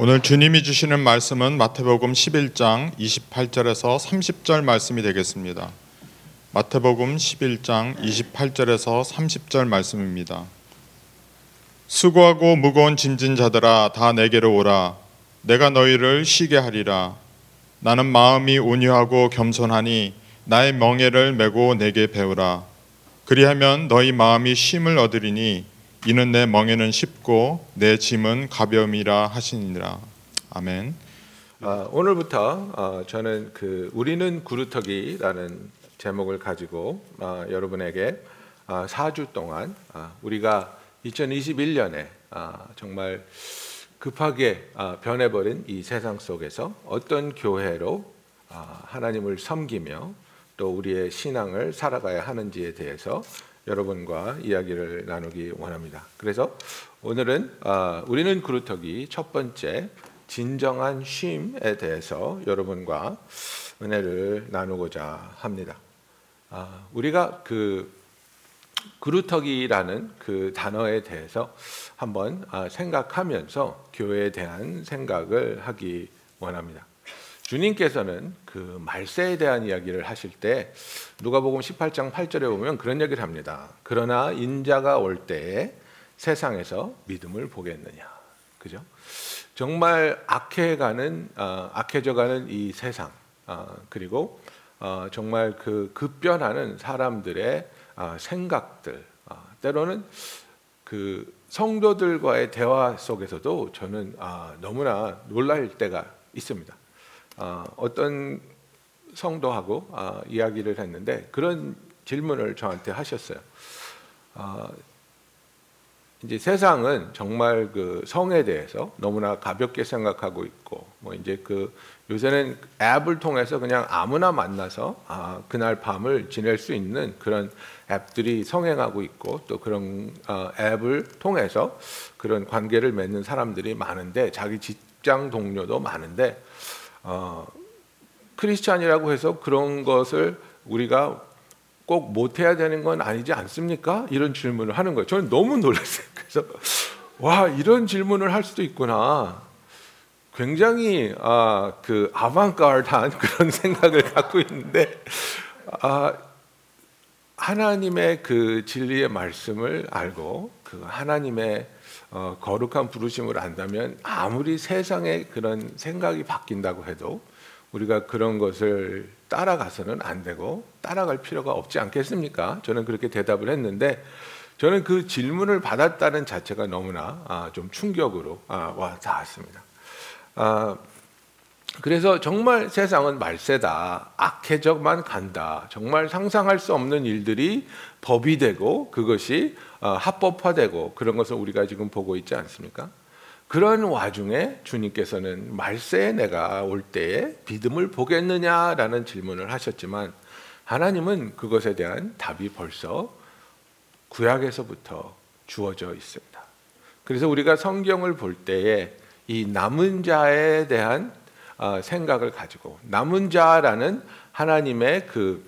오늘 주님이 주시는 말씀은 마태복음 11장 28절에서 30절 말씀이 되겠습니다. 마태복음 11장 28절에서 30절 말씀입니다. 수고하고 무거운 짐진 자들아 다 내게로 오라 내가 너희를 쉬게 하리라 나는 마음이 온유하고 겸손하니 나의 멍에를 메고 내게 배우라 그리하면 너희 마음이 쉼을 얻으리니 이는 내 멍에는 쉽고 내 짐은 가벼움이라 하시니라. 아멘. 아, 오늘부터 어, 저는 그 우리는 구루터기라는 제목을 가지고 아, 여러분에게 아, 4주 동안 아, 우리가 2021년에 아, 정말 급하게 아, 변해버린 이 세상 속에서 어떤 교회로 아, 하나님을 섬기며 또 우리의 신앙을 살아가야 하는지에 대해서 여러분과 이야기를 나누기 원합니다. 그래서 오늘은 아, 우리는 그루터기 첫 번째 진정한 쉼에 대해서 여러분과 은혜를 나누고자 합니다. 아, 우리가 그 그루터기라는 그 단어에 대해서 한번 아, 생각하면서 교회에 대한 생각을 하기 원합니다. 주님께서는 그 말세에 대한 이야기를 하실 때 누가복음 18장 8절에 보면 그런 얘기를 합니다. 그러나 인자가 올 때에 세상에서 믿음을 보겠느냐. 그죠? 정말 악해가는 어, 악해져가는 이 세상 어, 그리고 어, 정말 그 급변하는 사람들의 어, 생각들 어, 때로는 그 성도들과의 대화 속에서도 저는 아, 너무나 놀랄 때가 있습니다. 어, 어떤 성도하고 어, 이야기를 했는데 그런 질문을 저한테 하셨어요. 어, 이제 세상은 정말 그 성에 대해서 너무나 가볍게 생각하고 있고 뭐 이제 그 요새는 앱을 통해서 그냥 아무나 만나서 아, 그날 밤을 지낼 수 있는 그런 앱들이 성행하고 있고 또 그런 어, 앱을 통해서 그런 관계를 맺는 사람들이 많은데 자기 직장 동료도 많은데 어, 크리스찬이라고 해서 그런 것을 우리가 꼭 못해야 되는 건 아니지 않습니까? 이런 질문을 하는 거예요. 저는 너무 놀랐어요. 그래서 와 이런 질문을 할 수도 있구나. 굉장히 아, 그 아방가르드한 그런 생각을 갖고 있는데 아, 하나님의 그 진리의 말씀을 알고 그 하나님의 어, 거룩한 부르심을 안다면 아무리 세상의 그런 생각이 바뀐다고 해도 우리가 그런 것을 따라가서는 안 되고 따라갈 필요가 없지 않겠습니까? 저는 그렇게 대답을 했는데 저는 그 질문을 받았다는 자체가 너무나 아, 좀 충격으로 아, 와 닿았습니다. 아, 그래서 정말 세상은 말세다. 악해져만 간다. 정말 상상할 수 없는 일들이 법이 되고 그것이 어, 합법화되고 그런 것을 우리가 지금 보고 있지 않습니까? 그런 와중에 주님께서는 말세에 내가 올 때에 믿음을 보겠느냐라는 질문을 하셨지만 하나님은 그것에 대한 답이 벌써 구약에서부터 주어져 있습니다. 그래서 우리가 성경을 볼 때에 이 남은 자에 대한 어, 생각을 가지고 남은 자라는 하나님의 그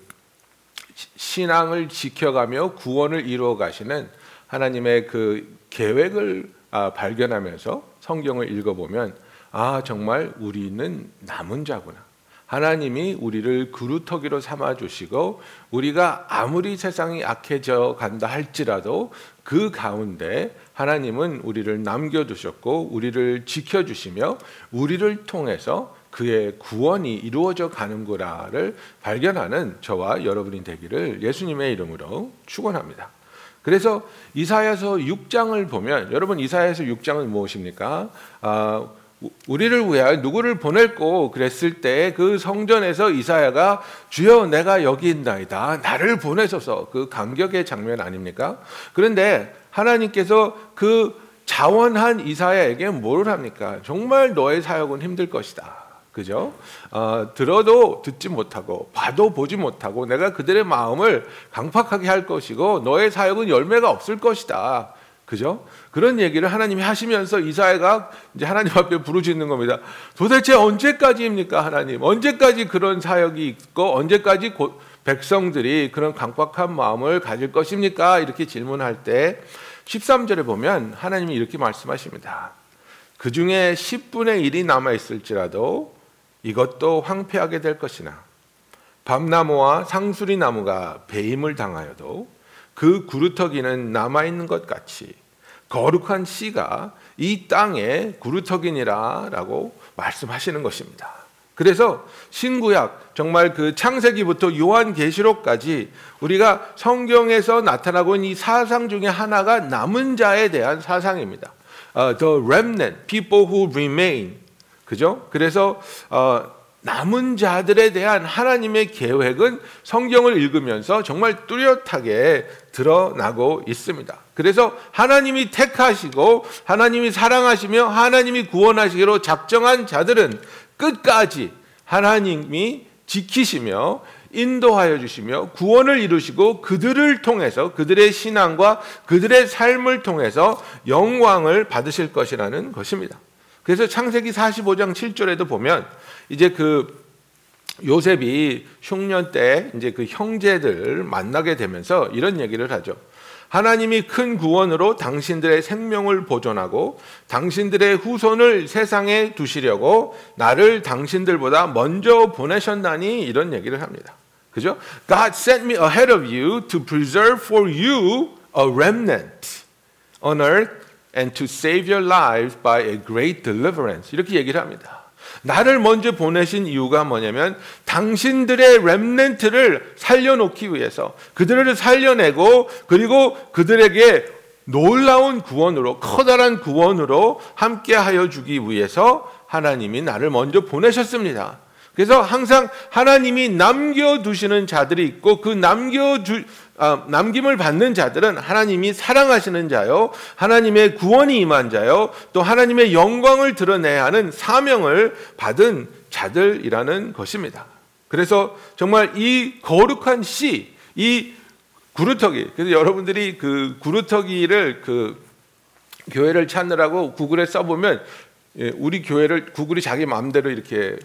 신앙을 지켜가며 구원을 이루어 가시는 하나님의 그 계획을 아, 발견하면서 성경을 읽어보면 아 정말 우리는 남은 자구나. 하나님이 우리를 그루터기로 삼아 주시고 우리가 아무리 세상이 악해져 간다 할지라도 그 가운데 하나님은 우리를 남겨 두셨고 우리를 지켜 주시며 우리를 통해서 그의 구원이 이루어져 가는구나를 발견하는 저와 여러분이 되기를 예수님의 이름으로 축원합니다. 그래서 이사야서 6장을 보면 여러분 이사야서 6장은 무엇입니까? 아, 우리를 위하여 누구를 보낼고 그랬을 때 그 성전에서 이사야가 주여 내가 여기 있나이다 나를 보내소서 그 감격의 장면 아닙니까? 그런데 하나님께서 그 자원한 이사야에게 뭘 합니까? 정말 너의 사역은 힘들 것이다. 그죠? 어, 들어도 듣지 못하고 봐도 보지 못하고 내가 그들의 마음을 강팍하게 할 것이고 너의 사역은 열매가 없을 것이다. 그죠? 그런 얘기를 하나님이 하시면서 이사야가 이제 하나님 앞에 부르짖는 겁니다. 도대체 언제까지입니까, 하나님? 언제까지 그런 사역이 있고 언제까지 백성들이 그런 강팍한 마음을 가질 것입니까? 이렇게 질문할 때 13절에 보면 하나님이 이렇게 말씀하십니다. 그 중에 10분의 1이 남아 있을지라도 이것도 황폐하게 될 것이나 밤나무와 상수리 나무가 배임을 당하여도 그 구루터기는 남아 있는 것 같이 거룩한 씨가 이 땅에 구루터기니라라고 말씀하시는 것입니다. 그래서 신구약 정말 그 창세기부터 요한계시록까지 우리가 성경에서 나타나고 있는 이 사상 중에 하나가 남은 자에 대한 사상입니다. 어, the remnant, people who remain. 그죠? 그래서 어, 남은 자들에 대한 하나님의 계획은 성경을 읽으면서 정말 뚜렷하게 드러나고 있습니다. 그래서 하나님이 택하시고 하나님이 사랑하시며 하나님이 구원하시기로 작정한 자들은 끝까지 하나님이 지키시며 인도하여 주시며 구원을 이루시고 그들을 통해서 그들의 신앙과 그들의 삶을 통해서 영광을 받으실 것이라는 것입니다. 그래서 창세기 45장 7절에도 보면 이제 그 요셉이 흉년 때 이제 그 형제들 만나게 되면서 이런 얘기를 하죠. 하나님이 큰 구원으로 당신들의 생명을 보존하고 당신들의 후손을 세상에 두시려고 나를 당신들보다 먼저 보내셨나니 이런 얘기를 합니다. 그죠? God sent me ahead of you to preserve for you a remnant on earth and to save your lives by a great deliverance. 이렇게 얘기를 합니다. 나를 먼저 보내신 이유가 뭐냐면 당신들의 렘넨트를 살려놓기 위해서 그들을 살려내고 그리고 그들에게 놀라운 구원으로 커다란 구원으로 함께하여 주기 위해서 하나님이 나를 먼저 보내셨습니다. 그래서 항상 하나님이 남겨두시는 자들이 있고 그 남겨주 아, 남김을 받는 자들은 하나님이 사랑하시는 자요, 하나님의 구원이 임한 자요, 또 하나님의 영광을 드러내야 하는 사명을 받은 자들이라는 것입니다. 그래서 정말 이 거룩한 씨, 이 그루터기, 그래서 여러분들이 그 그루터기를 그 교회를 찾느라고 구글에 써보면 예, 우리 교회를 구글이 자기 마음대로 이렇게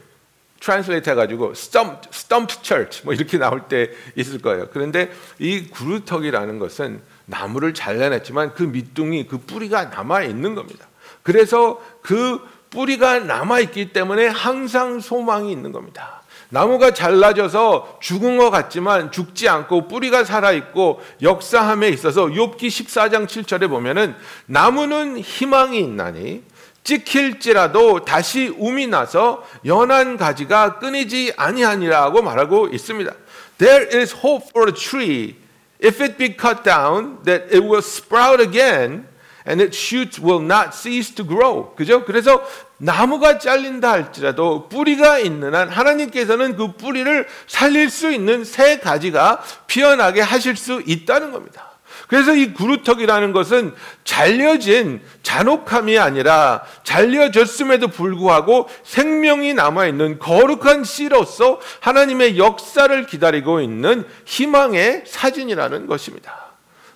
translate 해가지고 stump, stump church 뭐 이렇게 나올 때 있을 거예요. 그런데 이 그루터기라는 것은 나무를 잘라냈지만 그 밑둥이 그 뿌리가 남아 있는 겁니다. 그래서 그 뿌리가 남아 있기 때문에 항상 소망이 있는 겁니다. 나무가 잘라져서 죽은 것 같지만 죽지 않고 뿌리가 살아 있고 역사함에 있어서 욥기 14장 7절에 보면은 나무는 희망이 있나니 찍힐지라도 다시 um이 나서 연한 가지가 끊이지 아니하니라고 말하고 있습니다. There is hope for a tree. If it be cut down, that it will sprout again, and its shoots will not cease to grow. 그죠? 그래서 나무가 잘린다 할지라도 뿌리가 있는 한 하나님께서는 그 뿌리를 살릴 수 있는 새 가지가 피어나게 하실 수 있다는 겁니다. 그래서 이 구루턱이라는 것은 잘려진 잔혹함이 아니라 잘려졌음에도 불구하고 생명이 남아있는 거룩한 씨로서 하나님의 역사를 기다리고 있는 희망의 사진이라는 것입니다.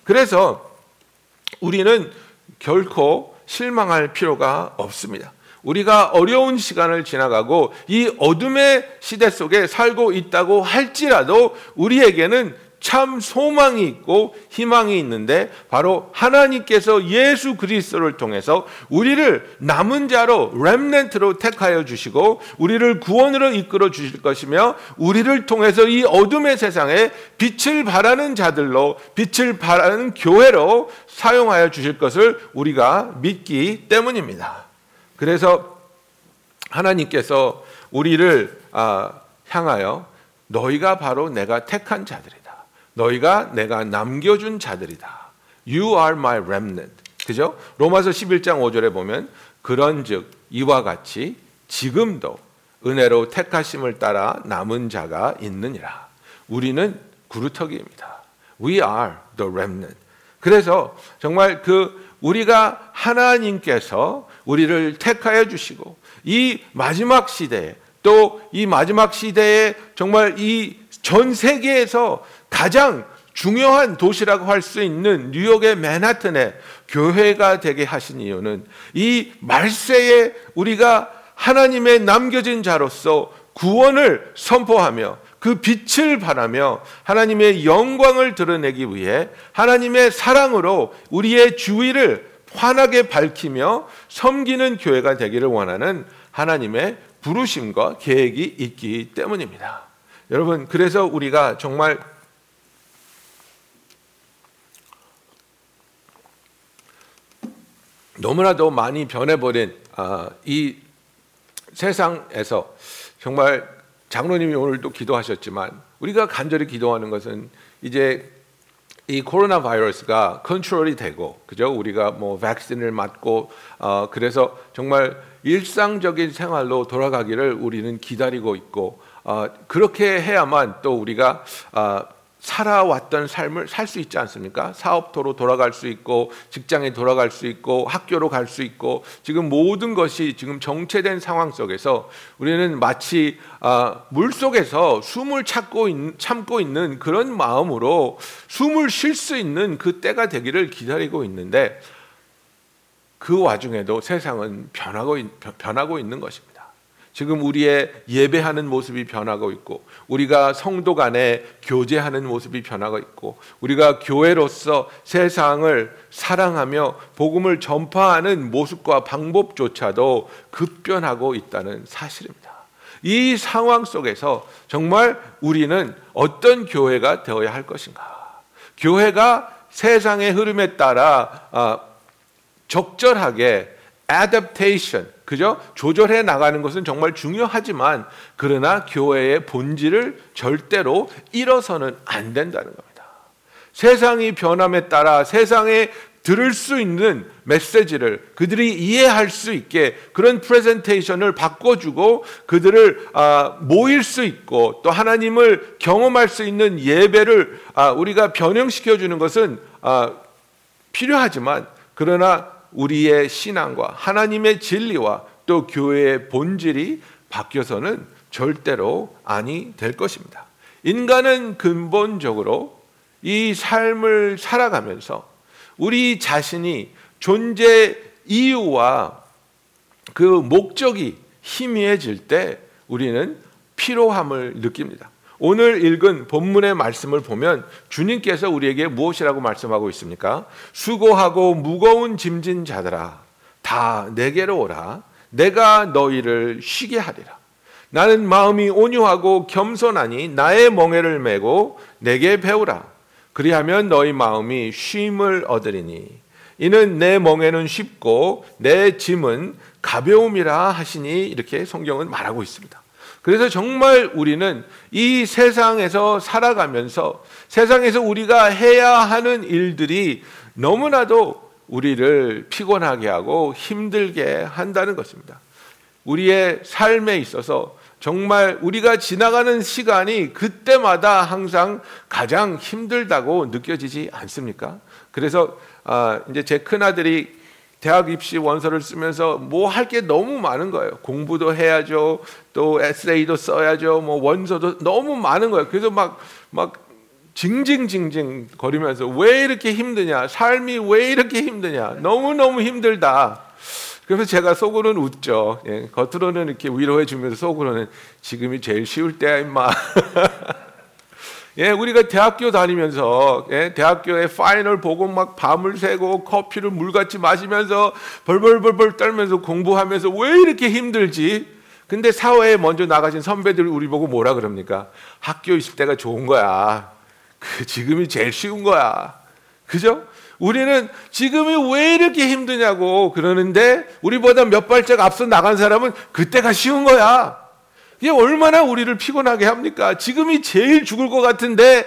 그래서 우리는 결코 실망할 필요가 없습니다. 우리가 어려운 시간을 지나가고 이 어둠의 시대 속에 살고 있다고 할지라도 우리에게는 참 소망이 있고 희망이 있는데 바로 하나님께서 예수 그리스도를 통해서 우리를 남은 자로 렘넨트로 택하여 주시고 우리를 구원으로 이끌어 주실 것이며 우리를 통해서 이 어둠의 세상에 빛을 발하는 자들로 빛을 발하는 교회로 사용하여 주실 것을 우리가 믿기 때문입니다. 그래서 하나님께서 우리를 아, 향하여 너희가 바로 내가 택한 자들이 너희가 내가 남겨준 자들이다. You are my remnant. 그죠? 로마서 11장 5절에 보면 그런즉 이와 같이 지금도 은혜로 택하심을 따라 남은 자가 있느니라. 우리는 구루터기입니다. We are the remnant. 그래서 정말 그 우리가 하나님께서 우리를 택하여 주시고 이 마지막 시대에 또 이 마지막 시대에 정말 이 전 세계에서 가장 중요한 도시라고 할 수 있는 뉴욕의 맨하튼에 교회가 되게 하신 이유는 이 말세에 우리가 하나님의 남겨진 자로서 구원을 선포하며 그 빛을 바라며 하나님의 영광을 드러내기 위해 하나님의 사랑으로 우리의 주위를 환하게 밝히며 섬기는 교회가 되기를 원하는 하나님의 부르심과 계획이 있기 때문입니다. 여러분, 그래서 우리가 정말 너무나도 많이 변해버린 아, 이 세상에서 정말 장로님이 오늘도 기도하셨지만 우리가 간절히 기도하는 것은 이제 이 코로나 바이러스가 컨트롤이 되고 그죠? 우리가 뭐 백신을 맞고 어 그래서 정말 일상적인 생활로 돌아가기를 우리는 기다리고 있고 어 그렇게 해야만 또 우리가 어 살아왔던 삶을 살 수 있지 않습니까? 사업토로 돌아갈 수 있고 직장에 돌아갈 수 있고 학교로 갈 수 있고 지금 모든 것이 지금 정체된 상황 속에서 우리는 마치 아, 물 속에서 숨을 찾고 있, 참고 있는 그런 마음으로 숨을 쉴 수 있는 그 때가 되기를 기다리고 있는데 그 와중에도 세상은 변하고 변하고 있는 것입니다. 지금 우리의 예배하는 모습이 변하고 있고 우리가 성도 간에 교제하는 모습이 변하고 있고 우리가 교회로서 세상을 사랑하며 복음을 전파하는 모습과 방법조차도 급변하고 있다는 사실입니다. 이 상황 속에서 정말 우리는 어떤 교회가 되어야 할 것인가? 교회가 세상의 흐름에 따라 아, 적절하게 adaptation 그죠? 조절해 나가는 것은 정말 중요하지만 그러나 교회의 본질을 절대로 잃어서는 안 된다는 겁니다. 세상이 변함에 따라 세상에 들을 수 있는 메시지를 그들이 이해할 수 있게 그런 프레젠테이션을 바꿔주고 그들을 아, 모일 수 있고 또 하나님을 경험할 수 있는 예배를 아, 우리가 변형시켜 주는 것은 아, 필요하지만 그러나 우리의 신앙과 하나님의 진리와 또 교회의 본질이 바뀌어서는 절대로 아니 될 것입니다. 인간은 근본적으로 이 삶을 살아가면서 우리 자신이 존재 이유와 그 목적이 희미해질 때 우리는 피로함을 느낍니다. 오늘 읽은 본문의 말씀을 보면 주님께서 우리에게 무엇이라고 말씀하고 있습니까? 수고하고 무거운 짐진 자들아 다 내게로 오라 내가 너희를 쉬게 하리라. 나는 마음이 온유하고 겸손하니 나의 멍에를 메고 내게 배우라. 그리하면 너희 마음이 쉼을 얻으리니 이는 내 멍에는 쉽고 내 짐은 가벼움이라 하시니 이렇게 성경은 말하고 있습니다. 그래서 정말 우리는 이 세상에서 살아가면서 세상에서 우리가 해야 하는 일들이 너무나도 우리를 피곤하게 하고 힘들게 한다는 것입니다. 우리의 삶에 있어서 정말 우리가 지나가는 시간이 그때마다 항상 가장 힘들다고 느껴지지 않습니까? 그래서 아, 이제 제 큰 아들이 대학 입시 원서를 쓰면서 뭐 할 게 너무 많은 거예요. 공부도 해야죠. 또 에세이도 써야죠. 뭐 원서도 너무 많은 거예요. 그래서 막 막 징징징징 거리면서 왜 이렇게 힘드냐? 삶이 왜 이렇게 힘드냐? 너무너무 힘들다. 그래서 제가 속으로는 웃죠. 예, 겉으로는 이렇게 위로해 주면서 속으로는 지금이 제일 쉬울 때야 임마. 예, 우리가 대학교 다니면서 예, 대학교에 파이널 보고 막 밤을 새고 커피를 물같이 마시면서 벌벌벌벌 떨면서 공부하면서 왜 이렇게 힘들지? 근데 사회에 먼저 나가신 선배들 우리 보고 뭐라 그럽니까? 학교 있을 때가 좋은 거야. 그 지금이 제일 쉬운 거야. 그죠? 우리는 지금이 왜 이렇게 힘드냐고 그러는데 우리보다 몇 발짝 앞서 나간 사람은 그때가 쉬운 거야. 이게 얼마나 우리를 피곤하게 합니까? 지금이 제일 죽을 것 같은데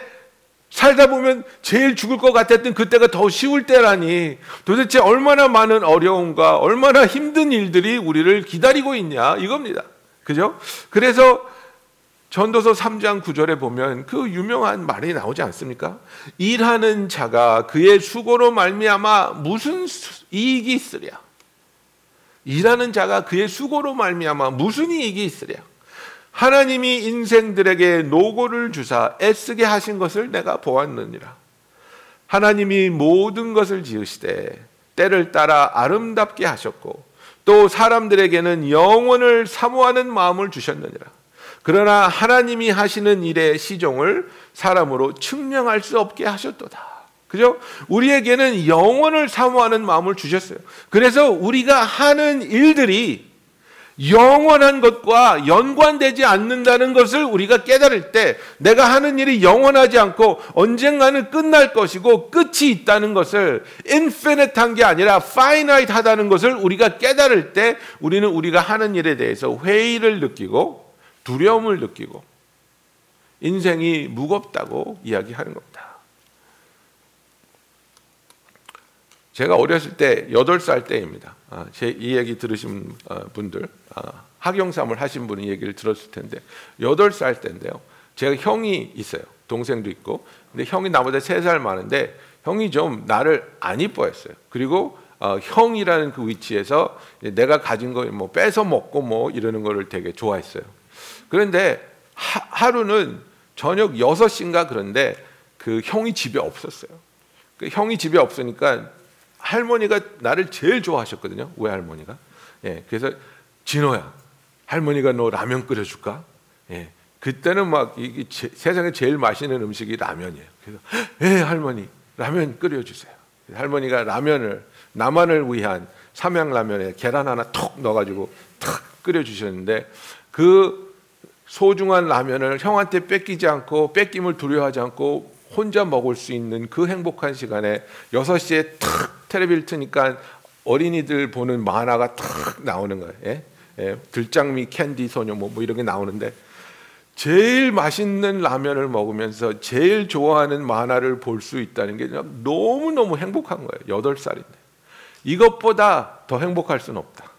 살다 보면 제일 죽을 것 같았던 그때가 더 쉬울 때라니 도대체 얼마나 많은 어려움과 얼마나 힘든 일들이 우리를 기다리고 있냐 이겁니다. 그죠? 그래서 전도서 3장 9절에 보면 그 유명한 말이 나오지 않습니까? 일하는 자가 그의 수고로 말미암아 무슨 이익이 있으랴? 일하는 자가 그의 수고로 말미암아 무슨 이익이 있으랴? 하나님이 인생들에게 노고를 주사 애쓰게 하신 것을 내가 보았느니라. 하나님이 모든 것을 지으시되 때를 따라 아름답게 하셨고 또 사람들에게는 영원을 사모하는 마음을 주셨느니라. 그러나 하나님이 하시는 일의 시종을 사람으로 측량할 수 없게 하셨도다. 그죠? 우리에게는 영원을 사모하는 마음을 주셨어요. 그래서 우리가 하는 일들이 영원한 것과 연관되지 않는다는 것을 우리가 깨달을 때 내가 하는 일이 영원하지 않고 언젠가는 끝날 것이고 끝이 있다는 것을 infinite한 게 아니라 finite 하다는 것을 우리가 깨달을 때 우리는 우리가 하는 일에 대해서 회의를 느끼고 두려움을 느끼고 인생이 무겁다고 이야기하는 겁니다. 제가 어렸을 때 8살 때입니다. 아, 제이 얘기 들으신 어, 분들 아, 학영삼을 하신 분이 얘기를 들었을 텐데 8살 때인데요. 제가 형이 있어요. 동생도 있고. 근데 형이 나보다 3살 많은데 형이 좀 나를 안 이뻐했어요. 그리고 어, 형이라는 그 위치에서 내가 가진 거 뭐 뺏어 먹고 뭐 이러는 거를 되게 좋아했어요. 그런데 하, 루는 저녁 6시인가 그런데 그 형이 집에 없었어요. 그 형이 집에 없으니까 할머니가 나를 제일 좋아하셨거든요. 외할머니가. 예, 그래서 진호야, 할머니가 너 라면 끓여줄까? 예, 그때는 막 이게 제, 세상에 제일 맛있는 음식이 라면이에요. 그래서 예, 할머니 라면 끓여주세요. 할머니가 라면을 나만을 위한 삼양 라면에 계란 하나 톡 넣어가지고 탁 끓여주셨는데 그 소중한 라면을 형한테 뺏기지 않고 뺏김을 두려워하지 않고 혼자 먹을 수 있는 그 행복한 시간에 6시에 탁 텔레비를 트니까 어린이들 보는 만화가 탁 나오는 거예요. 예? 예, 들장미 캔디 소녀 뭐, 뭐 이런 게 나오는데 제일 맛있는 라면을 먹으면서 제일 좋아하는 만화를 볼 수 있다는 게 너무너무 행복한 거예요. 8살인데. 이것보다 더 행복할 수는 없다.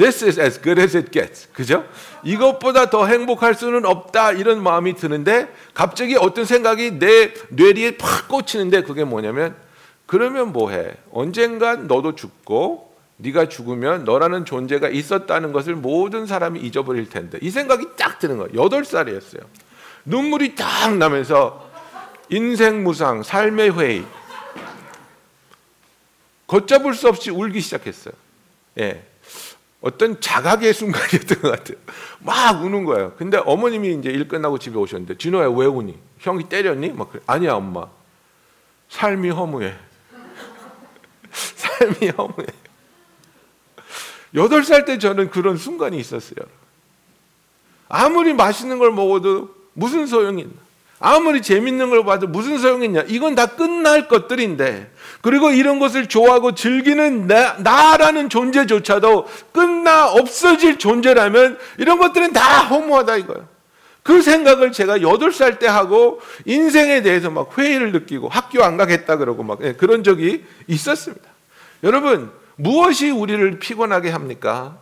This is as good as it gets. 그죠? 이것보다 더 행복할 수는 없다. 이런 마음이 드는데 갑자기 어떤 생각이 내 뇌리에 팍 꽂히는데 그게 뭐냐면 그러면 뭐 해? 언젠간 너도 죽고 네가 죽으면 너라는 존재가 있었다는 것을 모든 사람이 잊어버릴 텐데 이 생각이 딱 드는 거예요. 여덟 살이었어요. 눈물이 딱 나면서 인생 무상, 삶의 회의 걷잡을 수 없이 울기 시작했어요. 예. 어떤 자각의 순간이었던 것 같아요. 막 우는 거예요. 근데 어머님이 이제 일 끝나고 집에 오셨는데 진호야 왜 우니? 형이 때렸니? 막 그래. 아니야 엄마. 삶이 허무해. 삶이 허무해. 여덟 살 때 저는 그런 순간이 있었어요. 아무리 맛있는 걸 먹어도 무슨 소용이 있나? 아무리 재밌는 걸 봐도 무슨 소용이 있냐? 이건 다 끝날 것들인데, 그리고 이런 것을 좋아하고 즐기는 나, 나라는 존재조차도 끝나 없어질 존재라면 이런 것들은 다 허무하다 이거예요. 그 생각을 제가 여덟 살때 하고 인생에 대해서 막 회의를 느끼고 학교 안 가겠다 그러고 막 예, 그런 적이 있었습니다. 여러분, 무엇이 우리를 피곤하게 합니까?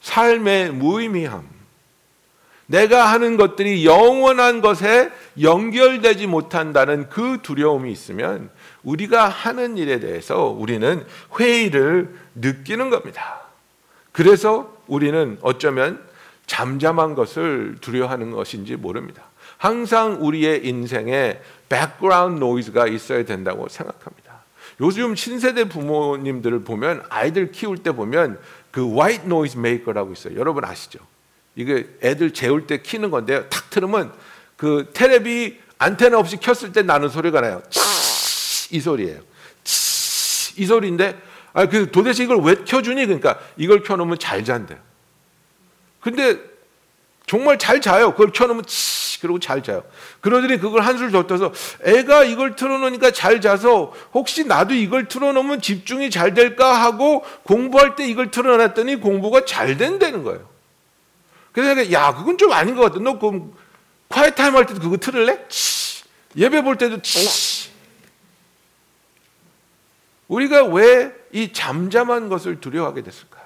삶의 무의미함. 내가 하는 것들이 영원한 것에 연결되지 못한다는 그 두려움이 있으면 우리가 하는 일에 대해서 우리는 회의를 느끼는 겁니다. 그래서 우리는 어쩌면 잠잠한 것을 두려워하는 것인지 모릅니다. 항상 우리의 인생에 background noise가 있어야 된다고 생각합니다. 요즘 신세대 부모님들을 보면 아이들 키울 때 보면 그 white noise maker라고 있어요. 여러분 아시죠? 이게 애들 재울 때 키는 건데요. 탁 틀으면 그 테레비 안테나 없이 켰을 때 나는 소리가 나요. 이 소리예요. 이 소리인데 아 그 도대체 이걸 왜 켜주니? 그러니까 이걸 켜놓으면 잘 잔대요. 근데 정말 잘 자요. 그걸 켜놓으면 치 그러고 잘 자요. 그러더니 그걸 한술 더 떠서 애가 이걸 틀어놓으니까 잘 자서 혹시 나도 이걸 틀어놓으면 집중이 잘 될까 하고 공부할 때 이걸 틀어놨더니 공부가 잘 된다는 거예요. 그래서 야 그건 좀 아닌 것 같아. 너 그럼 콰이트 타임 할 때도 그거 틀을래? 치. 예배 볼 때도 치. 우리가 왜 이 잠잠한 것을 두려워하게 됐을까요?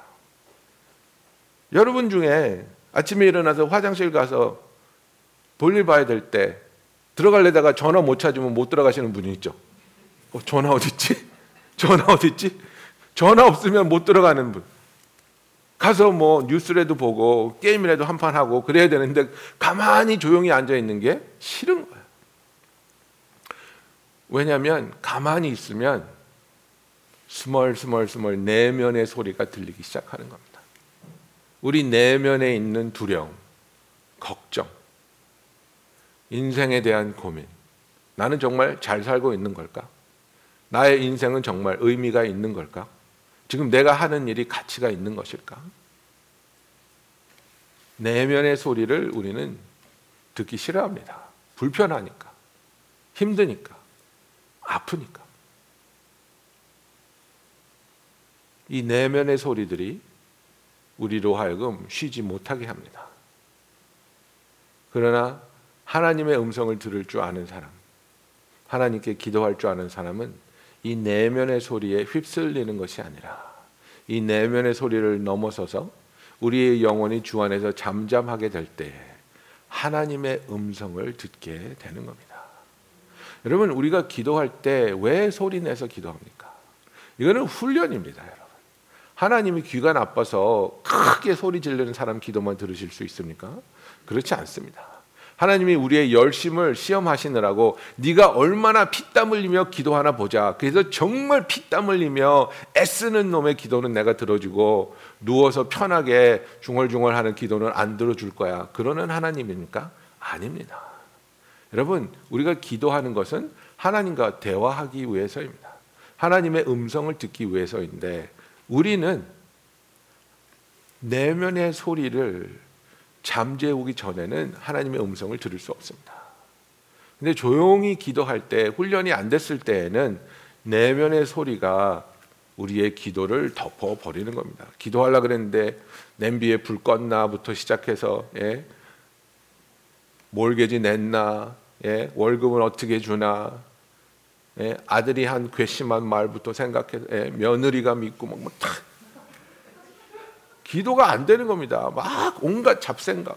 여러분 중에 아침에 일어나서 화장실 가서 볼일 봐야 될 때 들어갈래다가 전화 못 찾으면 못 들어가시는 분이 있죠. 어, 전화 어디 있지? 전화 어디 있지? 전화 없으면 못 들어가는 분. 가서 뭐 뉴스라도 보고 게임이라도 한 판 하고 그래야 되는데 가만히 조용히 앉아 있는 게 싫은 거예요. 왜냐하면 가만히 있으면 스멀 스멀 스멀 내면의 소리가 들리기 시작하는 겁니다. 우리 내면에 있는 두려움, 걱정, 인생에 대한 고민. 나는 정말 잘 살고 있는 걸까? 나의 인생은 정말 의미가 있는 걸까? 지금 내가 하는 일이 가치가 있는 것일까? 내면의 소리를 우리는 듣기 싫어합니다. 불편하니까, 힘드니까, 아프니까. 이 내면의 소리들이 우리로 하여금 쉬지 못하게 합니다. 그러나 하나님의 음성을 들을 줄 아는 사람, 하나님께 기도할 줄 아는 사람은 이 내면의 소리에 휩쓸리는 것이 아니라 이 내면의 소리를 넘어서서 우리의 영혼이 주 안에서 잠잠하게 될 때 하나님의 음성을 듣게 되는 겁니다. 여러분 우리가 기도할 때 왜 소리 내서 기도합니까? 이거는 훈련입니다, 여러분. 하나님이 귀가 나빠서 크게 소리 지르는 사람 기도만 들으실 수 있습니까? 그렇지 않습니다. 하나님이 우리의 열심을 시험하시느라고 네가 얼마나 피땀 흘리며 기도하나 보자. 그래서 정말 피땀 흘리며 애쓰는 놈의 기도는 내가 들어주고 누워서 편하게 중얼중얼하는 기도는 안 들어줄 거야. 그러는 하나님입니까? 아닙니다. 여러분, 우리가 기도하는 것은 하나님과 대화하기 위해서입니다. 하나님의 음성을 듣기 위해서인데 우리는 내면의 소리를 잠재우기 전에는 하나님의 음성을 들을 수 없습니다. 근데 조용히 기도할 때 훈련이 안 됐을 때에는 내면의 소리가 우리의 기도를 덮어 버리는 겁니다. 기도하려 그랬는데 냄비에 불 껐나부터 시작해서 예? 몰개지 냈나 예? 월급은 어떻게 주나 예? 아들이 한 괘씸한 말부터 생각해서 예? 며느리가 믿고 막, 막 다. 기도가 안 되는 겁니다. 막 온갖 잡생각.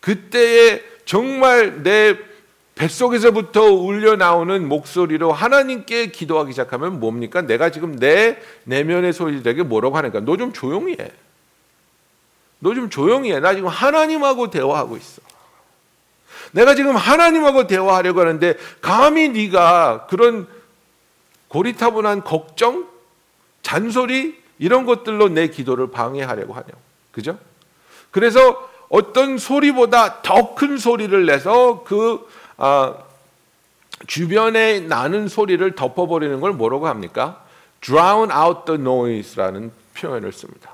그때에 정말 내 뱃속에서부터 울려 나오는 목소리로 하나님께 기도하기 시작하면 뭡니까? 내가 지금 내 내면의 소리들에게 뭐라고 하니까 너 좀 조용히 해. 너 좀 조용히 해. 나 지금 하나님하고 대화하고 있어. 내가 지금 하나님하고 대화하려고 하는데 감히 네가 그런 고리타분한 걱정, 잔소리 이런 것들로 내 기도를 방해하려고 하냐. 그죠? 그래서 어떤 소리보다 더 큰 소리를 내서 그 아, 주변에 나는 소리를 덮어버리는 걸 뭐라고 합니까? drown out the noise라는 표현을 씁니다.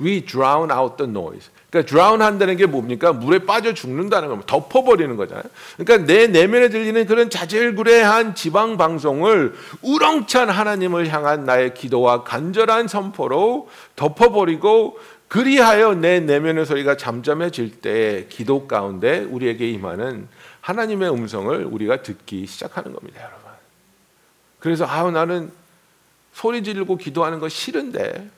We drown out the noise. 그러니까 drown 한다는 게 뭡니까? 물에 빠져 죽는다는 겁니다. 덮어버리는 거잖아요. 그러니까 내 내면에 들리는 그런 자질구레한 지방 방송을 우렁찬 하나님을 향한 나의 기도와 간절한 선포로 덮어버리고 그리하여 내 내면의 소리가 잠잠해질 때 기도 가운데 우리에게 임하는 하나님의 음성을 우리가 듣기 시작하는 겁니다, 여러분. 그래서 아 나는 소리 지르고 기도하는 거 싫은데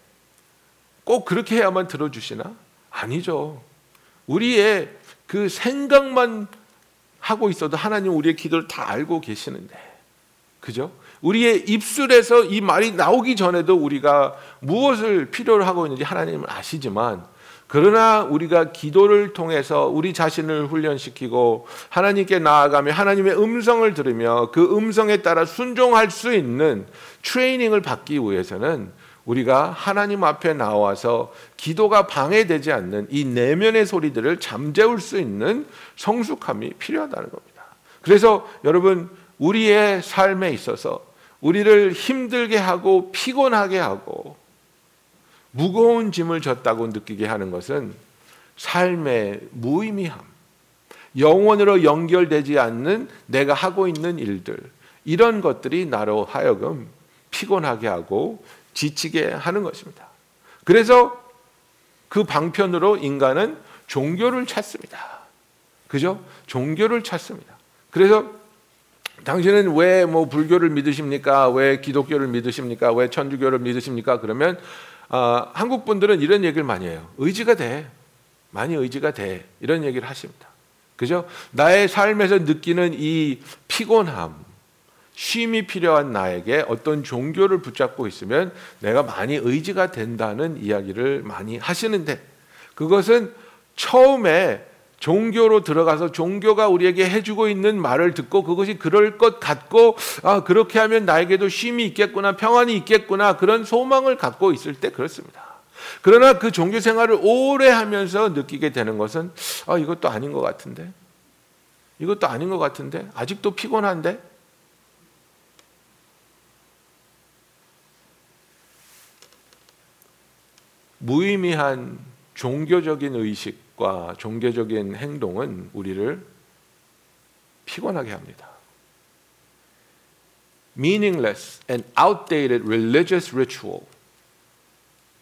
꼭 그렇게 해야만 들어주시나? 아니죠. 우리의 그 생각만 하고 있어도 하나님 우리의 기도를 다 알고 계시는데, 그죠? 우리의 입술에서 이 말이 나오기 전에도 우리가 무엇을 필요로 하고 있는지 하나님은 아시지만, 그러나 우리가 기도를 통해서 우리 자신을 훈련시키고 하나님께 나아가며 하나님의 음성을 들으며 그 음성에 따라 순종할 수 있는 트레이닝을 받기 위해서는 우리가 하나님 앞에 나와서 기도가 방해되지 않는 이 내면의 소리들을 잠재울 수 있는 성숙함이 필요하다는 겁니다. 그래서 여러분 우리의 삶에 있어서 우리를 힘들게 하고 피곤하게 하고 무거운 짐을 졌다고 느끼게 하는 것은 삶의 무의미함, 영원으로 연결되지 않는 내가 하고 있는 일들, 이런 것들이 나로 하여금 피곤하게 하고 지치게 하는 것입니다. 그래서 그 방편으로 인간은 종교를 찾습니다. 그죠? 종교를 찾습니다. 그래서 당신은 왜 뭐 불교를 믿으십니까? 왜 기독교를 믿으십니까? 왜 천주교를 믿으십니까? 그러면 어, 한국 분들은 이런 얘기를 많이 해요. 의지가 돼. 많이 의지가 돼. 이런 얘기를 하십니다. 그죠? 나의 삶에서 느끼는 이 피곤함, 쉼이 필요한 나에게 어떤 종교를 붙잡고 있으면 내가 많이 의지가 된다는 이야기를 많이 하시는데 그것은 처음에 종교로 들어가서 종교가 우리에게 해주고 있는 말을 듣고 그것이 그럴 것 같고 아 그렇게 하면 나에게도 쉼이 있겠구나 평안이 있겠구나 그런 소망을 갖고 있을 때 그렇습니다. 그러나 그 종교 생활을 오래 하면서 느끼게 되는 것은 아 이것도 아닌 것 같은데? 이것도 아닌 것 같은데? 아직도 피곤한데 무의미한 종교적인 의식과 종교적인 행동은 우리를 피곤하게 합니다. Meaningless and outdated religious ritual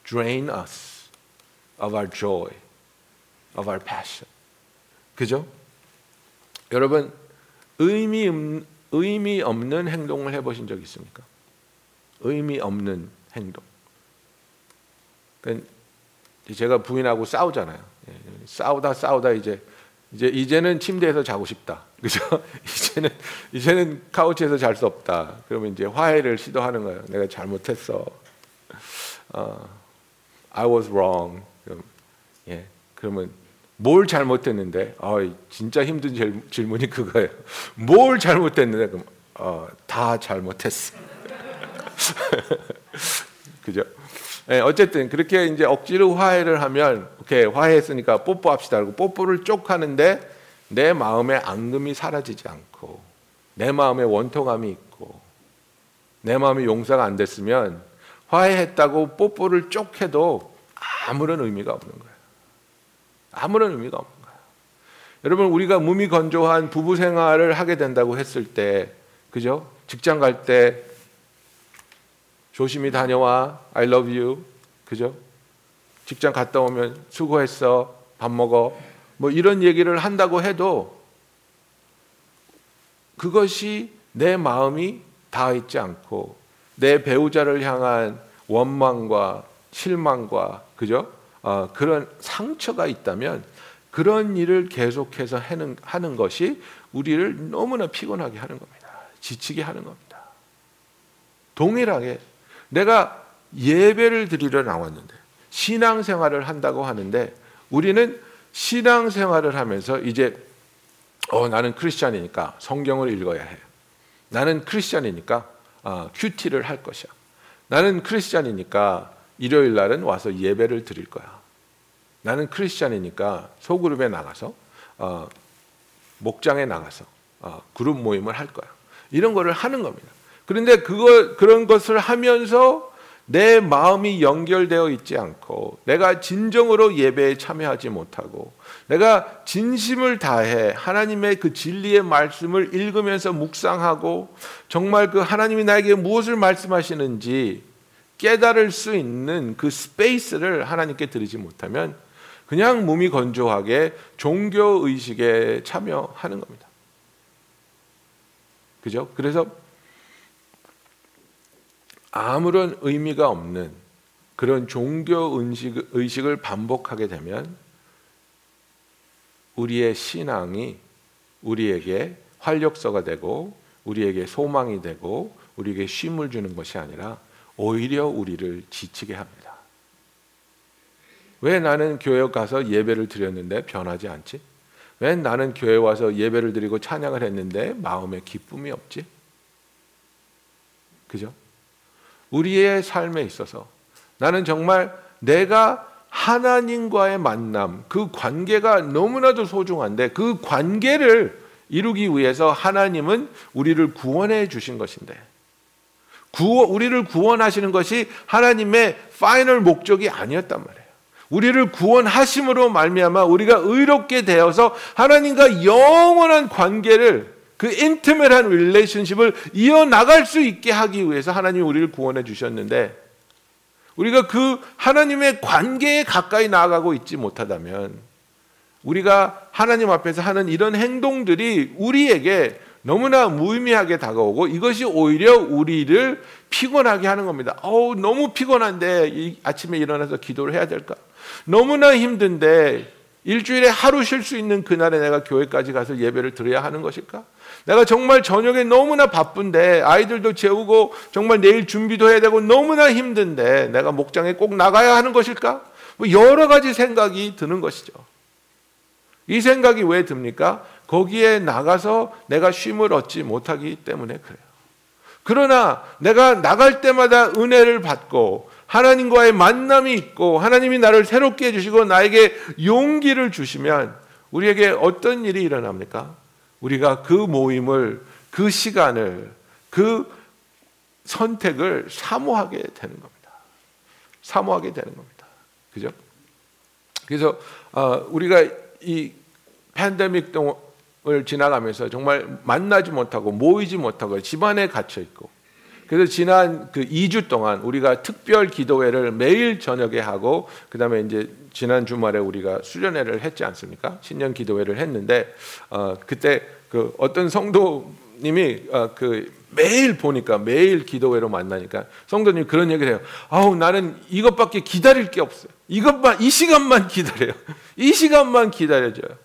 drain us of our joy, of our passion. 그죠? 여러분 의미 없- 의미 없는 행동을 해보신 적 있습니까? 의미 없는 행동. 제가 부인하고 싸우잖아요. 예, 싸우다 싸우다 이제 이제 이제는 침대에서 자고 싶다. 그죠? 이제는 이제는 카우치에서 잘 수 없다. 그러면 이제 화해를 시도하는 거예요. 내가 잘못했어. 어, I was wrong. 그럼, 예, 그러면 뭘 잘못했는데? 아, 진짜 힘든 질- 질문이 그거예요. 뭘 잘못했는데? 그럼 어, 다 잘못했어. 그죠? 예, 어쨌든 그렇게 이제 억지로 화해를 하면 오케이 화해했으니까 뽀뽀합시다. 그리고 뽀뽀를 쪽 하는데 내 마음의 앙금이 사라지지 않고 내 마음에 원통함이 있고 내 마음이 용서가 안 됐으면 화해했다고 뽀뽀를 쪽 해도 아무런 의미가 없는 거예요. 아무런 의미가 없는 거예요. 여러분 우리가 몸이 건조한 부부 생활을 하게 된다고 했을 때 그죠? 직장 갈 때 조심히 다녀와. I love you. 그죠? 직장 갔다 오면 수고했어. 밥 먹어. 뭐 이런 얘기를 한다고 해도 그것이 내 마음이 닿아 있지 않고 내 배우자를 향한 원망과 실망과 그죠? 어, 그런 상처가 있다면 그런 일을 계속해서 하는, 하는 것이 우리를 너무나 피곤하게 하는 겁니다. 지치게 하는 겁니다. 동일하게 내가 예배를 드리러 나왔는데 신앙생활을 한다고 하는데 우리는 신앙생활을 하면서 이제 어, 나는 크리스찬이니까 성경을 읽어야 해. 나는 크리스찬이니까 어, 큐티를 할 것이야. 나는 크리스찬이니까 일요일 날은 와서 예배를 드릴 거야. 나는 크리스찬이니까 소그룹에 나가서 어, 목장에 나가서 어, 그룹 모임을 할 거야. 이런 거를 하는 겁니다. 그런데 그거 그런 것을 하면서 내 마음이 연결되어 있지 않고 내가 진정으로 예배에 참여하지 못하고 내가 진심을 다해 하나님의 그 진리의 말씀을 읽으면서 묵상하고 정말 그 하나님이 나에게 무엇을 말씀하시는지 깨달을 수 있는 그 스페이스를 하나님께 드리지 못하면 그냥 몸이 건조하게 종교 의식에 참여하는 겁니다. 그죠? 그래서 아무런 의미가 없는 그런 종교 의식, 의식을 반복하게 되면 우리의 신앙이 우리에게 활력소가 되고 우리에게 소망이 되고 우리에게 쉼을 주는 것이 아니라 오히려 우리를 지치게 합니다. 왜 나는 교회 가서 예배를 드렸는데 변하지 않지? 왜 나는 교회 와서 예배를 드리고 찬양을 했는데 마음에 기쁨이 없지? 그죠? 우리의 삶에 있어서 나는 정말 내가 하나님과의 만남, 그 관계가 너무나도 소중한데 그 관계를 이루기 위해서 하나님은 우리를 구원해 주신 것인데 구원, 우리를 구원하시는 것이 하나님의 final 목적이 아니었단 말이에요. 우리를 구원하심으로 말미암아 우리가 의롭게 되어서 하나님과 영원한 관계를 그 intimate한 relationship을 이어 나갈 수 있게 하기 위해서 하나님이 우리를 구원해 주셨는데 우리가 그 하나님의 관계에 가까이 나아가고 있지 못하다면 우리가 하나님 앞에서 하는 이런 행동들이 우리에게 너무나 무의미하게 다가오고 이것이 오히려 우리를 피곤하게 하는 겁니다. 어우, 너무 피곤한데 이 아침에 일어나서 기도를 해야 될까? 너무나 힘든데 일주일에 하루 쉴 수 있는 그날에 내가 교회까지 가서 예배를 드려야 하는 것일까? 내가 정말 저녁에 너무나 바쁜데 아이들도 재우고 정말 내일 준비도 해야 되고 너무나 힘든데 내가 목장에 꼭 나가야 하는 것일까? 뭐 여러 가지 생각이 드는 것이죠. 이 생각이 왜 듭니까? 거기에 나가서 내가 쉼을 얻지 못하기 때문에 그래요. 그러나 내가 나갈 때마다 은혜를 받고 하나님과의 만남이 있고 하나님이 나를 새롭게 해주시고 나에게 용기를 주시면 우리에게 어떤 일이 일어납니까? 우리가 그 모임을 그 시간을 그 선택을 사모하게 되는 겁니다. 사모하게 되는 겁니다. 그죠? 그래서 어, 우리가 이 팬데믹 동을 지나가면서 정말 만나지 못하고 모이지 못하고 집안에 갇혀 있고 그래서 지난 그 2주 동안 우리가 특별 기도회를 매일 저녁에 하고 그다음에 이제 지난 주말에 우리가 수련회를 했지 않습니까? 신년 기도회를 했는데 어 그때 그 어떤 성도님이 어 그 매일 보니까 매일 기도회로 만나니까 성도님 그런 얘기를 해요. 아우 나는 이것밖에 기다릴 게 없어요. 이것만 이 시간만 기다려요. 이 시간만 기다려줘요.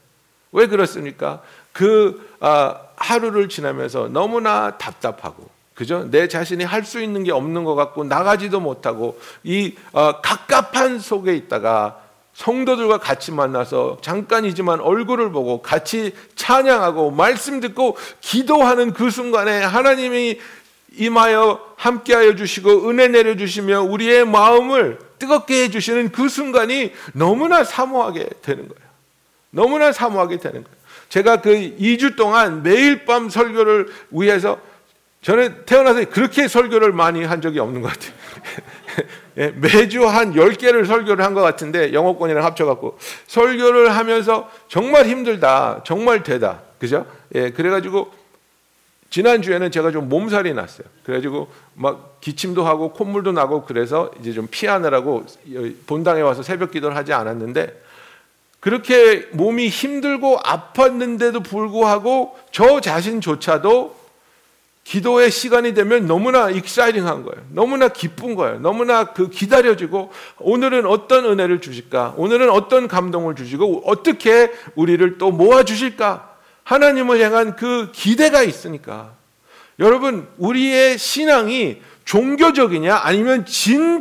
왜 그렇습니까? 그 아, 하루를 지나면서 너무나 답답하고 그죠? 내 자신이 할 수 있는 게 없는 것 같고 나가지도 못하고 이 어, 갑갑한 속에 있다가 성도들과 같이 만나서 잠깐이지만 얼굴을 보고 같이 찬양하고 말씀 듣고 기도하는 그 순간에 하나님이 임하여 함께하여 주시고 은혜 내려 주시며 우리의 마음을 뜨겁게 해 주시는 그 순간이 너무나 사모하게 되는 거예요. 너무나 사모하게 되는 거예요. 제가 그 2주 동안 매일 밤 설교를 위해서 저는 태어나서 그렇게 설교를 많이 한 적이 없는 것 같아요. 예, 매주 한 10개를 설교를 한 것 같은데 영어권이랑 합쳐갖고 설교를 하면서 정말 힘들다. 정말 되다. 그죠? 예, 그래가지고 지난주에는 제가 좀 몸살이 났어요. 그래가지고 막 기침도 하고 콧물도 나고 그래서 이제 좀 피하느라고 본당에 와서 새벽 기도를 하지 않았는데 그렇게 몸이 힘들고 아팠는데도 불구하고 저 자신조차도 기도의 시간이 되면 너무나 익사이딩한 거예요. 너무나 기쁜 거예요. 너무나 그 기다려지고 오늘은 어떤 은혜를 주실까? 오늘은 어떤 감동을 주시고 어떻게 우리를 또 모아 주실까? 하나님을 향한 그 기대가 있으니까. 여러분, 우리의 신앙이 종교적이냐 아니면 진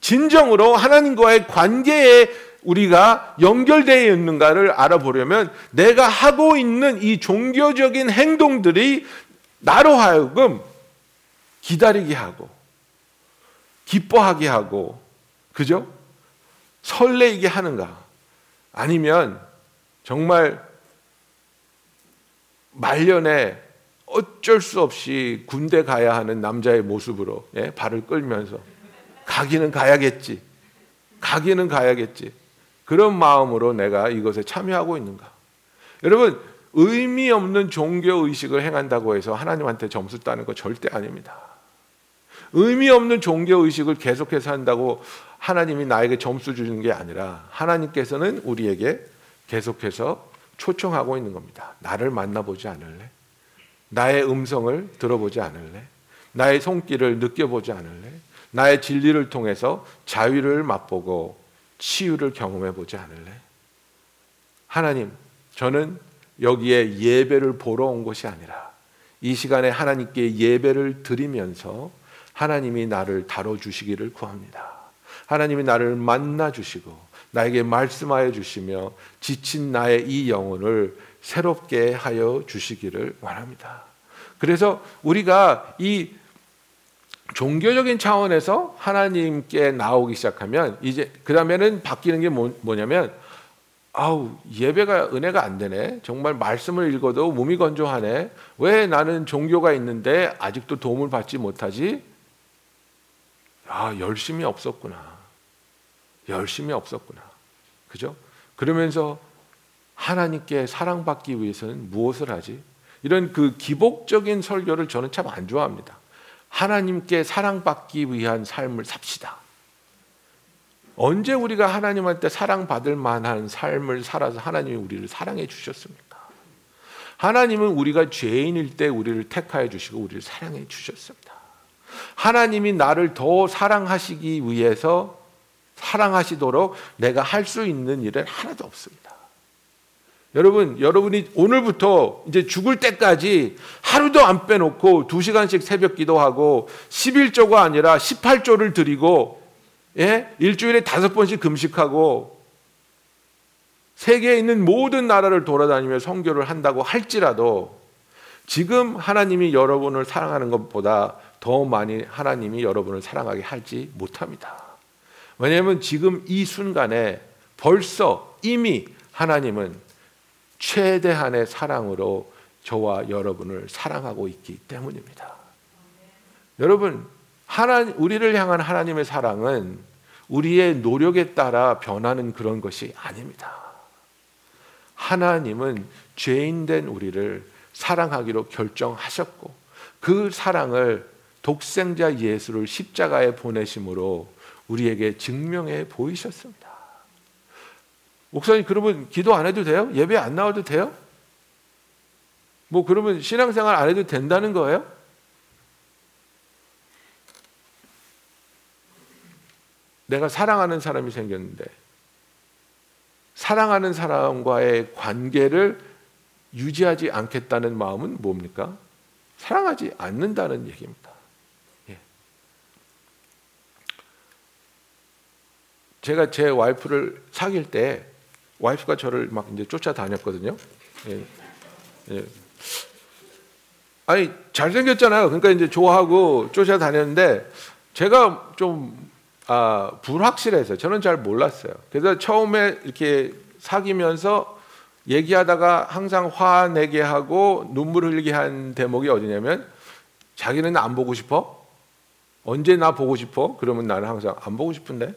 진정으로 하나님과의 관계에 우리가 연결되어 있는가를 알아보려면 내가 하고 있는 이 종교적인 행동들이 나로 하여금 기다리게 하고 기뻐하게 하고 그죠? 설레이게 하는가? 아니면 정말 말년에 어쩔 수 없이 군대 가야 하는 남자의 모습으로 예? 발을 끌면서 가기는 가야겠지. 가기는 가야겠지. 그런 마음으로 내가 이것에 참여하고 있는가? 여러분, 의미 없는 종교 의식을 행한다고 해서 하나님한테 점수 따는 거 절대 아닙니다. 의미 없는 종교 의식을 계속해서 한다고 하나님이 나에게 점수 주는 게 아니라 하나님께서는 우리에게 계속해서 초청하고 있는 겁니다. 나를 만나보지 않을래? 나의 음성을 들어보지 않을래? 나의 손길을 느껴보지 않을래? 나의 진리를 통해서 자유를 맛보고 치유를 경험해 보지 않을래? 하나님, 저는 여기에 예배를 보러 온 것이 아니라 이 시간에 하나님께 예배를 드리면서 하나님이 나를 다뤄 주시기를 구합니다. 하나님이 나를 만나 주시고 나에게 말씀하여 주시며 지친 나의 이 영혼을 새롭게 하여 주시기를 원합니다. 그래서 우리가 이 종교적인 차원에서 하나님께 나오기 시작하면 이제 그 다음에는 바뀌는 게 뭐, 뭐냐면 아우 예배가 은혜가 안 되네. 정말 말씀을 읽어도 몸이 건조하네. 왜 나는 종교가 있는데 아직도 도움을 받지 못하지? 아 열심이 없었구나. 열심이 없었구나. 그죠? 그러면서 하나님께 사랑받기 위해서는 무엇을 하지? 이런 그 기복적인 설교를 저는 참 안 좋아합니다. 하나님께 사랑받기 위한 삶을 삽시다. 언제 우리가 하나님한테 사랑받을 만한 삶을 살아서 하나님이 우리를 사랑해 주셨습니까? 하나님은 우리가 죄인일 때 우리를 택하여 주시고 우리를 사랑해 주셨습니다. 하나님이 나를 더 사랑하시기 위해서 사랑하시도록 내가 할 수 있는 일은 하나도 없습니다. 여러분, 여러분이 오늘부터 이제 죽을 때까지 하루도 안 빼놓고 두 시간씩 새벽 기도하고 11조가 아니라 18조를 드리고 예? 일주일에 다섯 번씩 금식하고 세계에 있는 모든 나라를 돌아다니며 선교를 한다고 할지라도 지금 하나님이 여러분을 사랑하는 것보다 더 많이 하나님이 여러분을 사랑하게 할지 못합니다. 왜냐하면 지금 이 순간에 벌써 이미 하나님은 최대한의 사랑으로 저와 여러분을 사랑하고 있기 때문입니다. 여러분, 하나 우리를 향한 하나님의 사랑은 우리의 노력에 따라 변하는 그런 것이 아닙니다. 하나님은 죄인 된 우리를 사랑하기로 결정하셨고 그 사랑을 독생자 예수를 십자가에 보내심으로 우리에게 증명해 보이셨습니다. 목사님 그러면 기도 안 해도 돼요? 예배 안 나와도 돼요? 뭐 그러면 신앙생활 안 해도 된다는 거예요? 내가 사랑하는 사람이 생겼는데 사랑하는 사람과의 관계를 유지하지 않겠다는 마음은 뭡니까? 사랑하지 않는다는 얘기입니다. 예. 제가 제 와이프를 사귈 때 와이프가 저를 막 이제 쫓아다녔거든요. 예. 예. 아니 잘생겼잖아요. 그러니까 이제 좋아하고 쫓아다녔는데 제가 좀 아, 불확실해서 저는 잘 몰랐어요. 그래서 처음에 이렇게 사귀면서 얘기하다가 항상 화내게 하고 눈물 흘리게 한 대목이 어디냐면 자기는 안 보고 싶어? 언제 나 보고 싶어? 그러면 나는 항상 안 보고 싶은데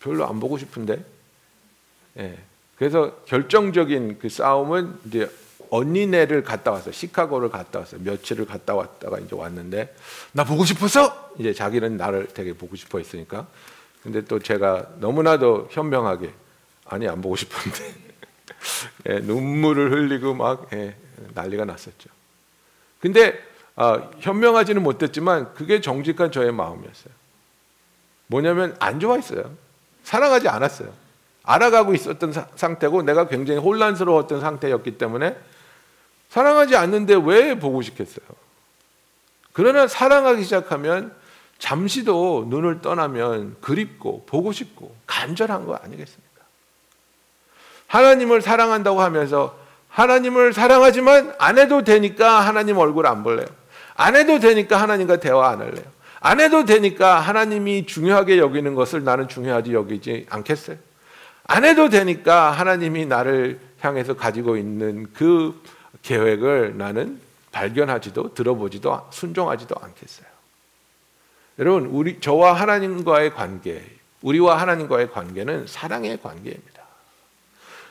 별로 안 보고 싶은데 예. 그래서 결정적인 그 싸움은 이제 언니네를 갔다 왔어요. 시카고를 갔다 왔어요. 며칠을 갔다 왔다가 이제 왔는데 나 보고 싶어서 이제 자기는 나를 되게 보고 싶어 했으니까. 근데 또 제가 너무나도 현명하게 아니 안 보고 싶은데 예, 눈물을 흘리고 막 예, 난리가 났었죠. 근데 아, 현명하지는 못했지만 그게 정직한 저의 마음이었어요. 뭐냐면 안 좋아했어요. 사랑하지 않았어요. 알아가고 있었던 사, 상태고 내가 굉장히 혼란스러웠던 상태였기 때문에 사랑하지 않는데 왜 보고 싶겠어요? 그러나 사랑하기 시작하면 잠시도 눈을 떠나면 그립고 보고 싶고 간절한 거 아니겠습니까? 하나님을 사랑한다고 하면서 하나님을 사랑하지만 안 해도 되니까 하나님 얼굴 안 볼래요. 안 해도 되니까 하나님과 대화 안 할래요. 안 해도 되니까 하나님이 중요하게 여기는 것을 나는 중요하지 여기지 않겠어요. 안 해도 되니까 하나님이 나를 향해서 가지고 있는 그 계획을 나는 발견하지도 들어보지도 순종하지도 않겠어요. 여러분, 우리 저와 하나님과의 관계, 우리와 하나님과의 관계는 사랑의 관계입니다.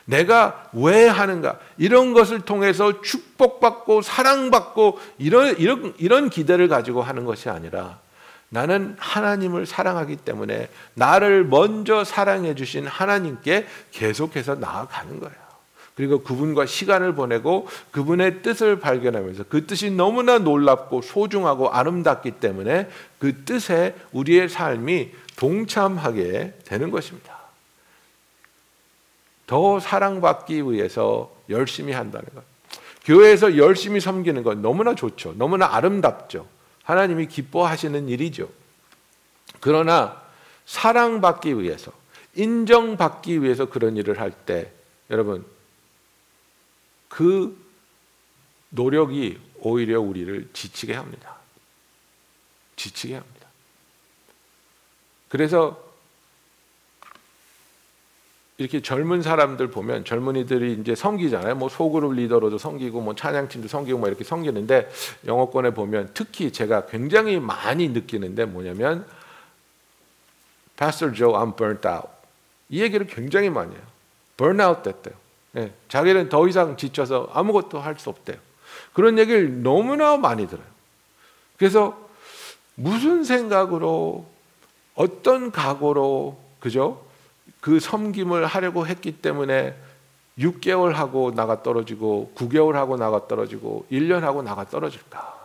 내가 왜 하는가 이런 것을 통해서 축복받고 사랑받고 이런 이런 이런 기대를 가지고 하는 것이 아니라 나는 하나님을 사랑하기 때문에 나를 먼저 사랑해 주신 하나님께 계속해서 나아가는 거예요. 그리고 그분과 시간을 보내고 그분의 뜻을 발견하면서 그 뜻이 너무나 놀랍고 소중하고 아름답기 때문에 그 뜻에 우리의 삶이 동참하게 되는 것입니다. 더 사랑받기 위해서 열심히 한다는 것. 교회에서 열심히 섬기는 건 너무나 좋죠. 너무나 아름답죠. 하나님이 기뻐하시는 일이죠. 그러나 사랑받기 위해서, 인정받기 위해서 그런 일을 할 때, 여러분, 그 노력이 오히려 우리를 지치게 합니다. 지치게 합니다. 그래서 이렇게 젊은 사람들 보면 젊은이들이 이제 섬기잖아요. 뭐 소그룹 리더로도 섬기고 뭐 찬양팀도 섬기고 뭐 이렇게 섬기는데 영어권에 보면 특히 제가 굉장히 많이 느끼는데 뭐냐면 Pastor Joe, I'm burnt out. 이 얘기를 굉장히 많이 해요. burnout 됐대요. 네, 자기는 더 이상 지쳐서 아무것도 할 수 없대요. 그런 얘기를 너무나 많이 들어요. 그래서 무슨 생각으로 어떤 각오로 그죠? 그 섬김을 하려고 했기 때문에 6개월 하고 나가 떨어지고 9개월 하고 나가 떨어지고 1년 하고 나가 떨어질까?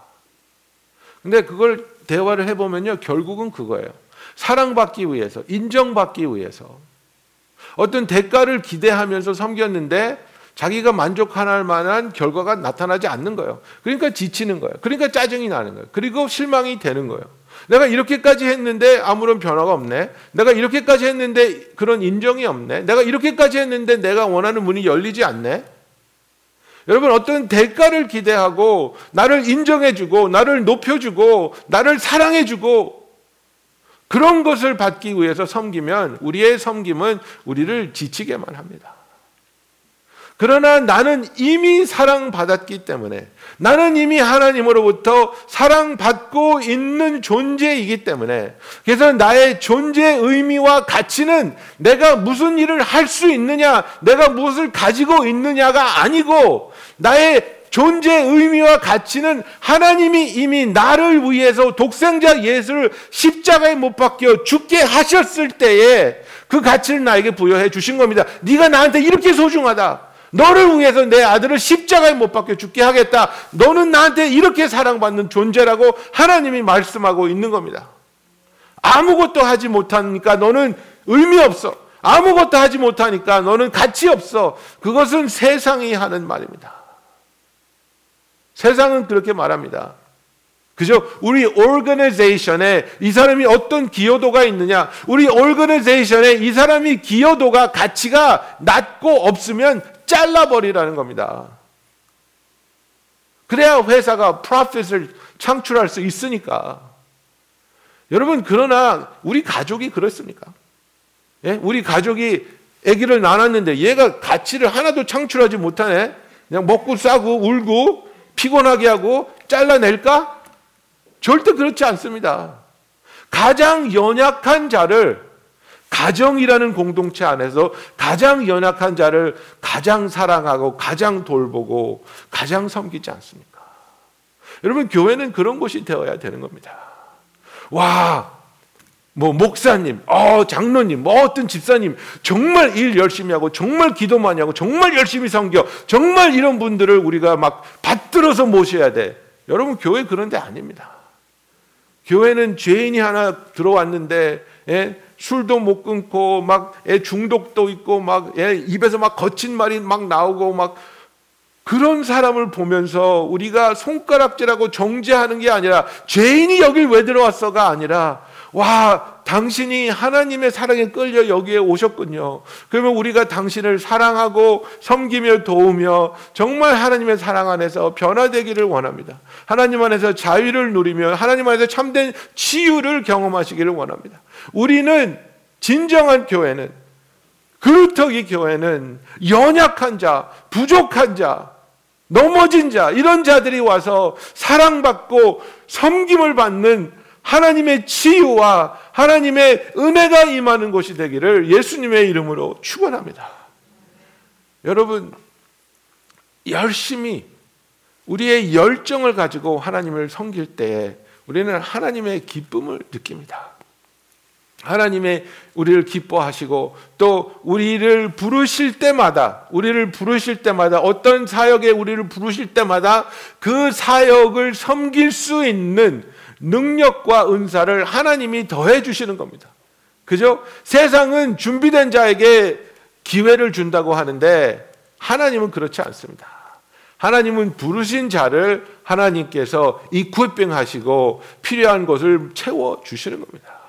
근데 그걸 대화를 해 보면요 결국은 그거예요. 사랑받기 위해서 인정받기 위해서 어떤 대가를 기대하면서 섬겼는데 자기가 만족할 만한 결과가 나타나지 않는 거예요. 그러니까 지치는 거예요. 그러니까 짜증이 나는 거예요. 그리고 실망이 되는 거예요. 내가 이렇게까지 했는데 아무런 변화가 없네. 내가 이렇게까지 했는데 그런 인정이 없네. 내가 이렇게까지 했는데 내가 원하는 문이 열리지 않네. 여러분 어떤 대가를 기대하고 나를 인정해주고 나를 높여주고 나를 사랑해주고 그런 것을 받기 위해서 섬기면 우리의 섬김은 우리를 지치게만 합니다. 그러나 나는 이미 사랑받았기 때문에 나는 이미 하나님으로부터 사랑받고 있는 존재이기 때문에 그래서 나의 존재 의미와 가치는 내가 무슨 일을 할 수 있느냐, 내가 무엇을 가지고 있느냐가 아니고 나의 존재 의미와 가치는 하나님이 이미 나를 위해서 독생자 예수를 십자가에 못 박혀 죽게 하셨을 때에 그 가치를 나에게 부여해 주신 겁니다. 네가 나한테 이렇게 소중하다. 너를 위해서 내 아들을 십자가에 못 박혀 죽게 하겠다. 너는 나한테 이렇게 사랑받는 존재라고 하나님이 말씀하고 있는 겁니다. 아무것도 하지 못하니까 너는 의미 없어. 아무것도 하지 못하니까 너는 가치 없어. 그것은 세상이 하는 말입니다. 세상은 그렇게 말합니다. 그죠? 우리 오르가니제이션에 이 사람이 어떤 기여도가 있느냐? 우리 오르가니제이션에 이 사람이 기여도가 가치가 낮고 없으면 잘라버리라는 겁니다. 그래야 회사가 프로핏을 창출할 수 있으니까. 여러분 그러나 우리 가족이 그렇습니까? 예? 우리 가족이 아기를 낳았는데 얘가 가치를 하나도 창출하지 못하네. 그냥 먹고 싸고 울고 피곤하게 하고 잘라낼까? 절대 그렇지 않습니다. 가장 연약한 자를 가정이라는 공동체 안에서 가장 연약한 자를 가장 사랑하고 가장 돌보고 가장 섬기지 않습니까? 여러분 교회는 그런 곳이 되어야 되는 겁니다. 와, 뭐 목사님, 어 장로님, 뭐 어떤 집사님 정말 일 열심히 하고 정말 기도 많이 하고 정말 열심히 섬겨 정말 이런 분들을 우리가 막 받들어서 모셔야 돼. 여러분 교회 그런 데 아닙니다. 교회는 죄인이 하나 들어왔는데 예? 술도 못 끊고 막애 중독도 있고 막 예? 입에서 막 거친 말이 막 나오고 막 그런 사람을 보면서 우리가 손가락질하고 정죄하는 게 아니라 죄인이 여길 왜 들어왔어가 아니라 와, 당신이 하나님의 사랑에 끌려 여기에 오셨군요. 그러면 우리가 당신을 사랑하고 섬기며 도우며 정말 하나님의 사랑 안에서 변화되기를 원합니다. 하나님 안에서 자유를 누리며 하나님 안에서 참된 치유를 경험하시기를 원합니다. 우리는 진정한 교회는 그루터기 교회는 연약한 자, 부족한 자, 넘어진 자, 이런 자들이 와서 사랑받고 섬김을 받는 하나님의 치유와 하나님의 은혜가 임하는 곳이 되기를 예수님의 이름으로 축원합니다. 여러분 열심히 우리의 열정을 가지고 하나님을 섬길 때 우리는 하나님의 기쁨을 느낍니다. 하나님의 우리를 기뻐하시고 또 우리를 부르실 때마다 우리를 부르실 때마다 어떤 사역에 우리를 부르실 때마다 그 사역을 섬길 수 있는 능력과 은사를 하나님이 더해 주시는 겁니다. 그죠? 세상은 준비된 자에게 기회를 준다고 하는데 하나님은 그렇지 않습니다. 하나님은 부르신 자를 하나님께서 이쿠빙 하시고 필요한 것을 채워 주시는 겁니다.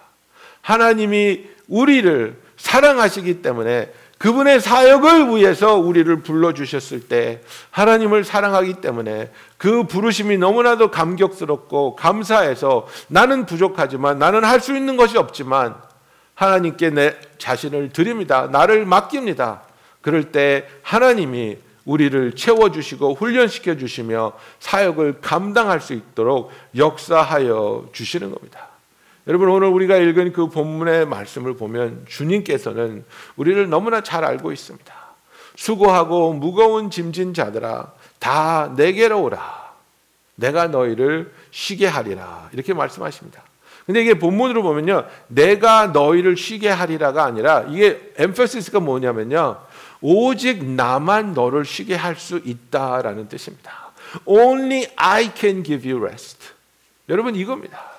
하나님이 우리를 사랑하시기 때문에 그분의 사역을 위해서 우리를 불러주셨을 때 하나님을 사랑하기 때문에 그 부르심이 너무나도 감격스럽고 감사해서 나는 부족하지만 나는 할 수 있는 것이 없지만 하나님께 내 자신을 드립니다. 나를 맡깁니다. 그럴 때 하나님이 우리를 채워주시고 훈련시켜 주시며 사역을 감당할 수 있도록 역사하여 주시는 겁니다. 여러분 오늘 우리가 읽은 그 본문의 말씀을 보면 주님께서는 우리를 너무나 잘 알고 있습니다. 수고하고 무거운 짐진 자들아 다 내게로 오라. 내가 너희를 쉬게 하리라. 이렇게 말씀하십니다. 근데 이게 본문으로 보면요. 내가 너희를 쉬게 하리라가 아니라 이게 엠퍼시스가 뭐냐면요. 오직 나만 너를 쉬게 할 수 있다라는 뜻입니다. Only I can give you rest. 여러분 이겁니다.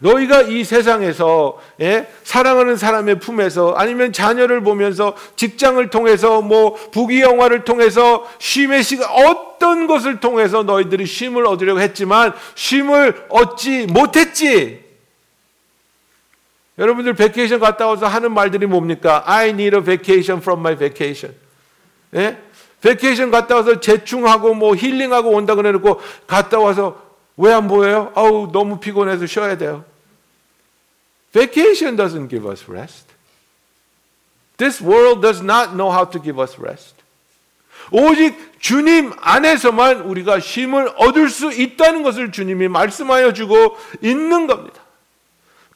너희가 이 세상에서 예? 사랑하는 사람의 품에서 아니면 자녀를 보면서 직장을 통해서 뭐 부귀 영화를 통해서 쉼의 시간 어떤 것을 통해서 너희들이 쉼을 얻으려고 했지만 쉼을 얻지 못했지. 여러분들 vacation 갔다 와서 하는 말들이 뭡니까? I need a vacation from my vacation. 예? vacation 갔다 와서 재충전하고 뭐 힐링하고 온다 그래 놓고 갔다 와서 왜 안 보여요? 아우 너무 피곤해서 쉬어야 돼요. Vacation doesn't give us rest. This world does not know how to give us rest. 오직 주님 안에서만 우리가 쉼을 얻을 수 있다는 것을 주님이 말씀하여 주고 있는 겁니다.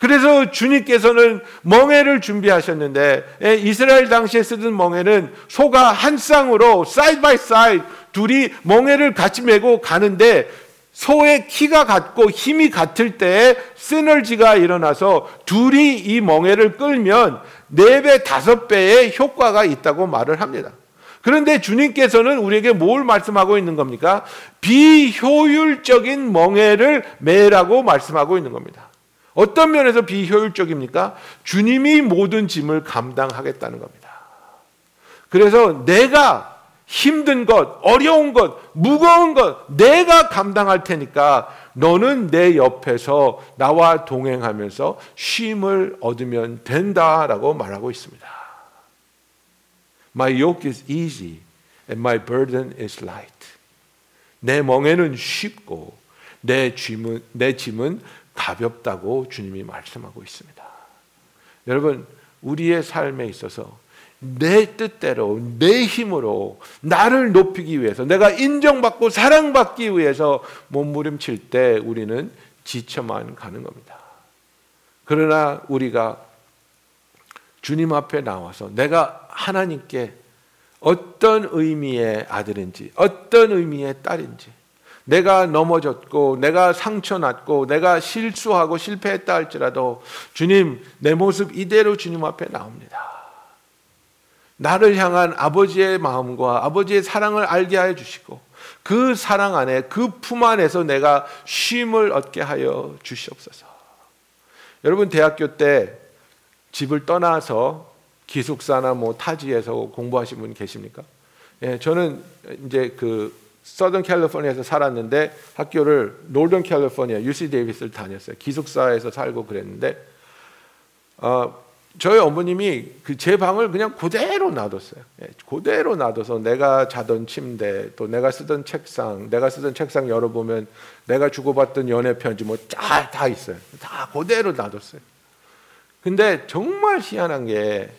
그래서 주님께서는 멍에를 준비하셨는데 예, 이스라엘 당시에 쓰던 멍에는 소가 한 쌍으로 side by side 둘이 멍에를 같이 메고 가는데 소의 키가 같고 힘이 같을 때에 시너지가 일어나서 둘이 이 멍에를 끌면 네 배, 다섯 배의 효과가 있다고 말을 합니다. 그런데 주님께서는 우리에게 뭘 말씀하고 있는 겁니까? 비효율적인 멍에를 매라고 말씀하고 있는 겁니다. 어떤 면에서 비효율적입니까? 주님이 모든 짐을 감당하겠다는 겁니다. 그래서 내가 힘든 것, 어려운 것, 무거운 것, 내가 감당할 테니까 너는 내 옆에서 나와 동행하면서 쉼을 얻으면 된다라고 말하고 있습니다. My yoke is easy and my burden is light. 내 멍에는 쉽고 내 짐은, 내 짐은 가볍다고 주님이 말씀하고 있습니다. 여러분, 우리의 삶에 있어서 내 뜻대로, 내 힘으로 나를 높이기 위해서, 내가 인정받고 사랑받기 위해서 몸부림칠 때 우리는 지쳐만 가는 겁니다. 그러나 우리가 주님 앞에 나와서 내가 하나님께 어떤 의미의 아들인지, 어떤 의미의 딸인지, 내가 넘어졌고 내가 상처났고 내가 실수하고 실패했다 할지라도 주님 내 모습 이대로 주님 앞에 나옵니다. 나를 향한 아버지의 마음과 아버지의 사랑을 알게 하여 주시고 그 사랑 안에 그 품 안에서 내가 쉼을 얻게 하여 주시옵소서. 여러분 대학교 때 집을 떠나서 기숙사나 뭐 타지에서 공부하신 분 계십니까? 예, 저는 이제 그 서던 캘리포니아에서 살았는데 학교를 노던 캘리포니아 UC 데이비스를 다녔어요. 기숙사에서 살고 그랬는데 어, 저희 어머님이 그 제 방을 그냥 그대로 놔뒀어요. 예, 그대로 놔둬서 내가 자던 침대, 또 내가 쓰던 책상, 내가 쓰던 책상 열어보면 내가 주고받던 연애 편지 뭐 다 다 있어요. 다 그대로 놔뒀어요. 근데 정말 희한한 게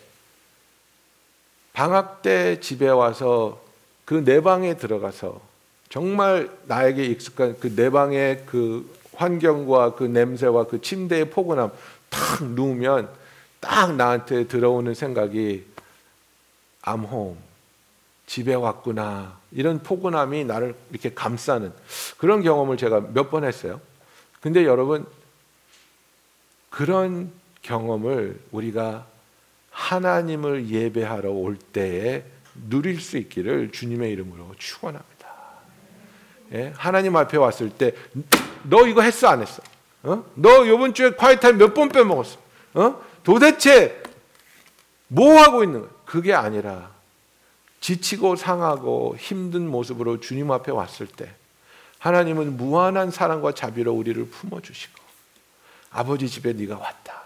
방학 때 집에 와서 그 내 방에 들어가서 정말 나에게 익숙한 그 내 방의 그 환경과 그 냄새와 그 침대의 포근함 탁 누우면 딱 나한테 들어오는 생각이 I'm home. 집에 왔구나. 이런 포근함이 나를 이렇게 감싸는 그런 경험을 제가 몇 번 했어요. 근데 여러분 그런 경험을 우리가 하나님을 예배하러 올 때에 누릴 수 있기를 주님의 이름으로 축원합니다. 예? 하나님 앞에 왔을 때 너 이거 했어 안 했어? 어? 너 이번 주에 콰이타임 몇 번 빼먹었어? 어? 도대체 뭐 하고 있는 거야? 그게 아니라 지치고 상하고 힘든 모습으로 주님 앞에 왔을 때 하나님은 무한한 사랑과 자비로 우리를 품어 주시고 아버지 집에 네가 왔다.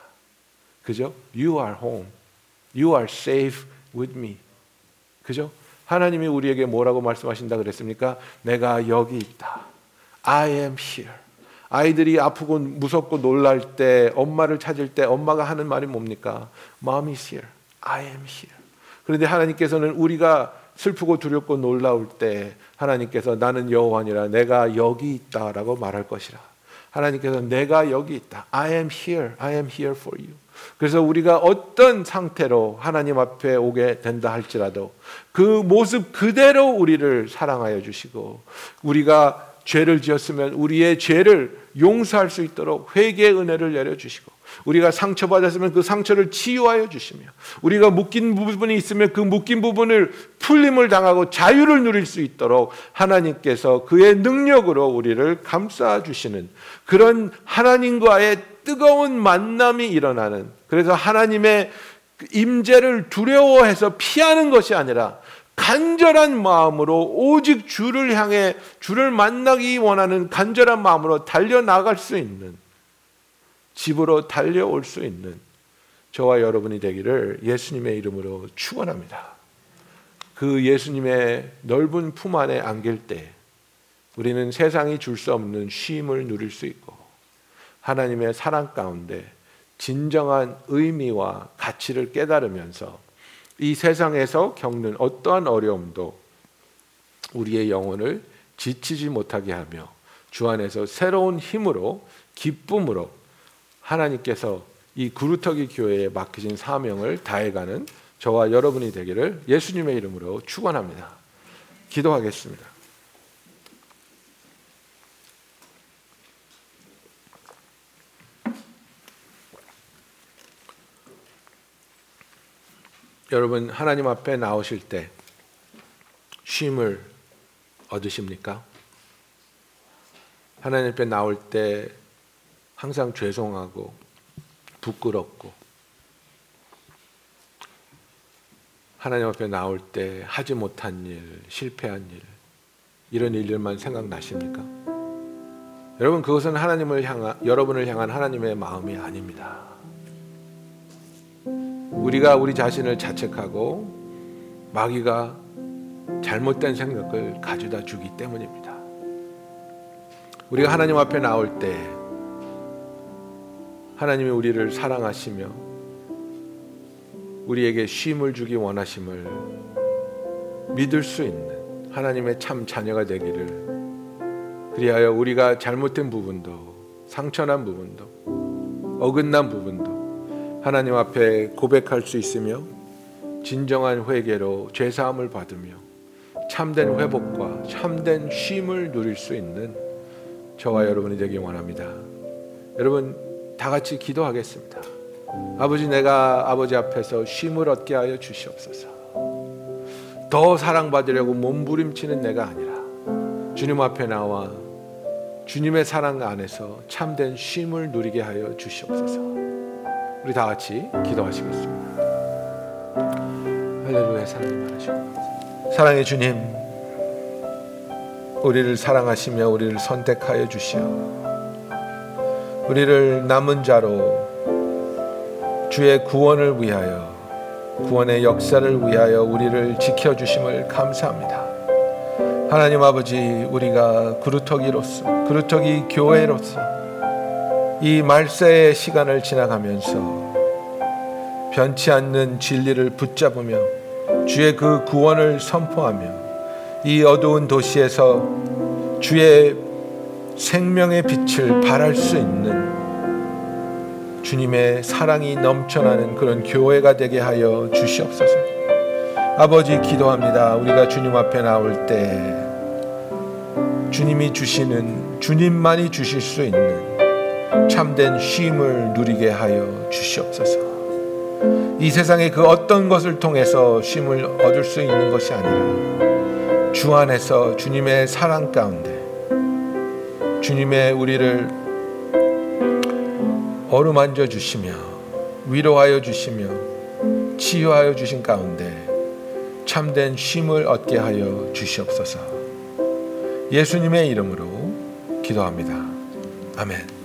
그죠? You are home. You are safe with me. 그죠? 하나님이 우리에게 뭐라고 말씀하신다 그랬습니까? 내가 여기 있다. I am here. 아이들이 아프고 무섭고 놀랄 때, 엄마를 찾을 때 엄마가 하는 말이 뭡니까? Mom is here. I am here. 그런데 하나님께서는 우리가 슬프고 두렵고 놀라울 때 하나님께서 나는 여호와니라 내가 여기 있다라고 말할 것이라. 하나님께서 내가 여기 있다. I am here. I am here for you. 그래서 우리가 어떤 상태로 하나님 앞에 오게 된다 할지라도 그 모습 그대로 우리를 사랑하여 주시고 우리가 죄를 지었으면 우리의 죄를 용서할 수 있도록 회개의 은혜를 내려 주시고 우리가 상처받았으면 그 상처를 치유하여 주시며 우리가 묶인 부분이 있으면 그 묶인 부분을 풀림을 당하고 자유를 누릴 수 있도록 하나님께서 그의 능력으로 우리를 감싸 주시는 그런 하나님과의 뜨거운 만남이 일어나는 그래서 하나님의 임재를 두려워해서 피하는 것이 아니라 간절한 마음으로 오직 주를 향해 주를 만나기 원하는 간절한 마음으로 달려 나갈 수 있는 집으로 달려올 수 있는 저와 여러분이 되기를 예수님의 이름으로 축원합니다. 그 예수님의 넓은 품 안에 안길 때 우리는 세상이 줄 수 없는 쉼을 누릴 수 있고 하나님의 사랑 가운데 진정한 의미와 가치를 깨달으면서 이 세상에서 겪는 어떠한 어려움도 우리의 영혼을 지치지 못하게 하며 주 안에서 새로운 힘으로 기쁨으로 하나님께서 이 구루터기 교회에 맡기신 사명을 다해가는 저와 여러분이 되기를 예수님의 이름으로 축원합니다. 기도하겠습니다. 여러분 하나님 앞에 나오실 때 쉼을 얻으십니까? 하나님 앞에 나올 때 항상 죄송하고 부끄럽고 하나님 앞에 나올 때 하지 못한 일, 실패한 일 이런 일들만 생각나십니까? 여러분 그것은 하나님을 향한 여러분을 향한 하나님의 마음이 아닙니다. 우리가 우리 자신을 자책하고 마귀가 잘못된 생각을 가져다 주기 때문입니다. 우리가 하나님 앞에 나올 때 하나님이 우리를 사랑하시며 우리에게 쉼을 주기 원하심을 믿을 수 있는 하나님의 참 자녀가 되기를 그리하여 우리가 잘못된 부분도 상처난 부분도 어긋난 부분도 하나님 앞에 고백할 수 있으며 진정한 회개로 죄 사함을 받으며 참된 회복과 참된 쉼을 누릴 수 있는 저와 여러분이 되기 원합니다. 여러분 다 같이 기도하겠습니다. 아버지 내가 아버지 앞에서 쉼을 얻게 하여 주시옵소서. 더 사랑받으려고 몸부림치는 내가 아니라 주님 앞에 나와 주님의 사랑 안에서 참된 쉼을 누리게 하여 주시옵소서. 우리 다 같이 기도하시겠습니다. 할렐루야 사랑이 많으시고 사랑의 주님 우리를 사랑하시며 우리를 선택하여 주시어 우리를 남은 자로 주의 구원을 위하여 구원의 역사를 위하여 우리를 지켜 주심을 감사합니다. 하나님 아버지 우리가 그루터기로서 그루터기 교회로서 이 말세의 시간을 지나가면서 변치 않는 진리를 붙잡으며 주의 그 구원을 선포하며 이 어두운 도시에서 주의 생명의 빛을 발할 수 있는 주님의 사랑이 넘쳐나는 그런 교회가 되게 하여 주시옵소서. 아버지 기도합니다. 우리가 주님 앞에 나올 때 주님이 주시는 주님만이 주실 수 있는 참된 쉼을 누리게 하여 주시옵소서. 이 세상의 그 어떤 것을 통해서 쉼을 얻을 수 있는 것이 아니라 주 안에서 주님의 사랑 가운데 주님의 우리를 어루만져 주시며 위로하여 주시며 치유하여 주신 가운데 참된 쉼을 얻게 하여 주시옵소서. 예수님의 이름으로 기도합니다. 아멘.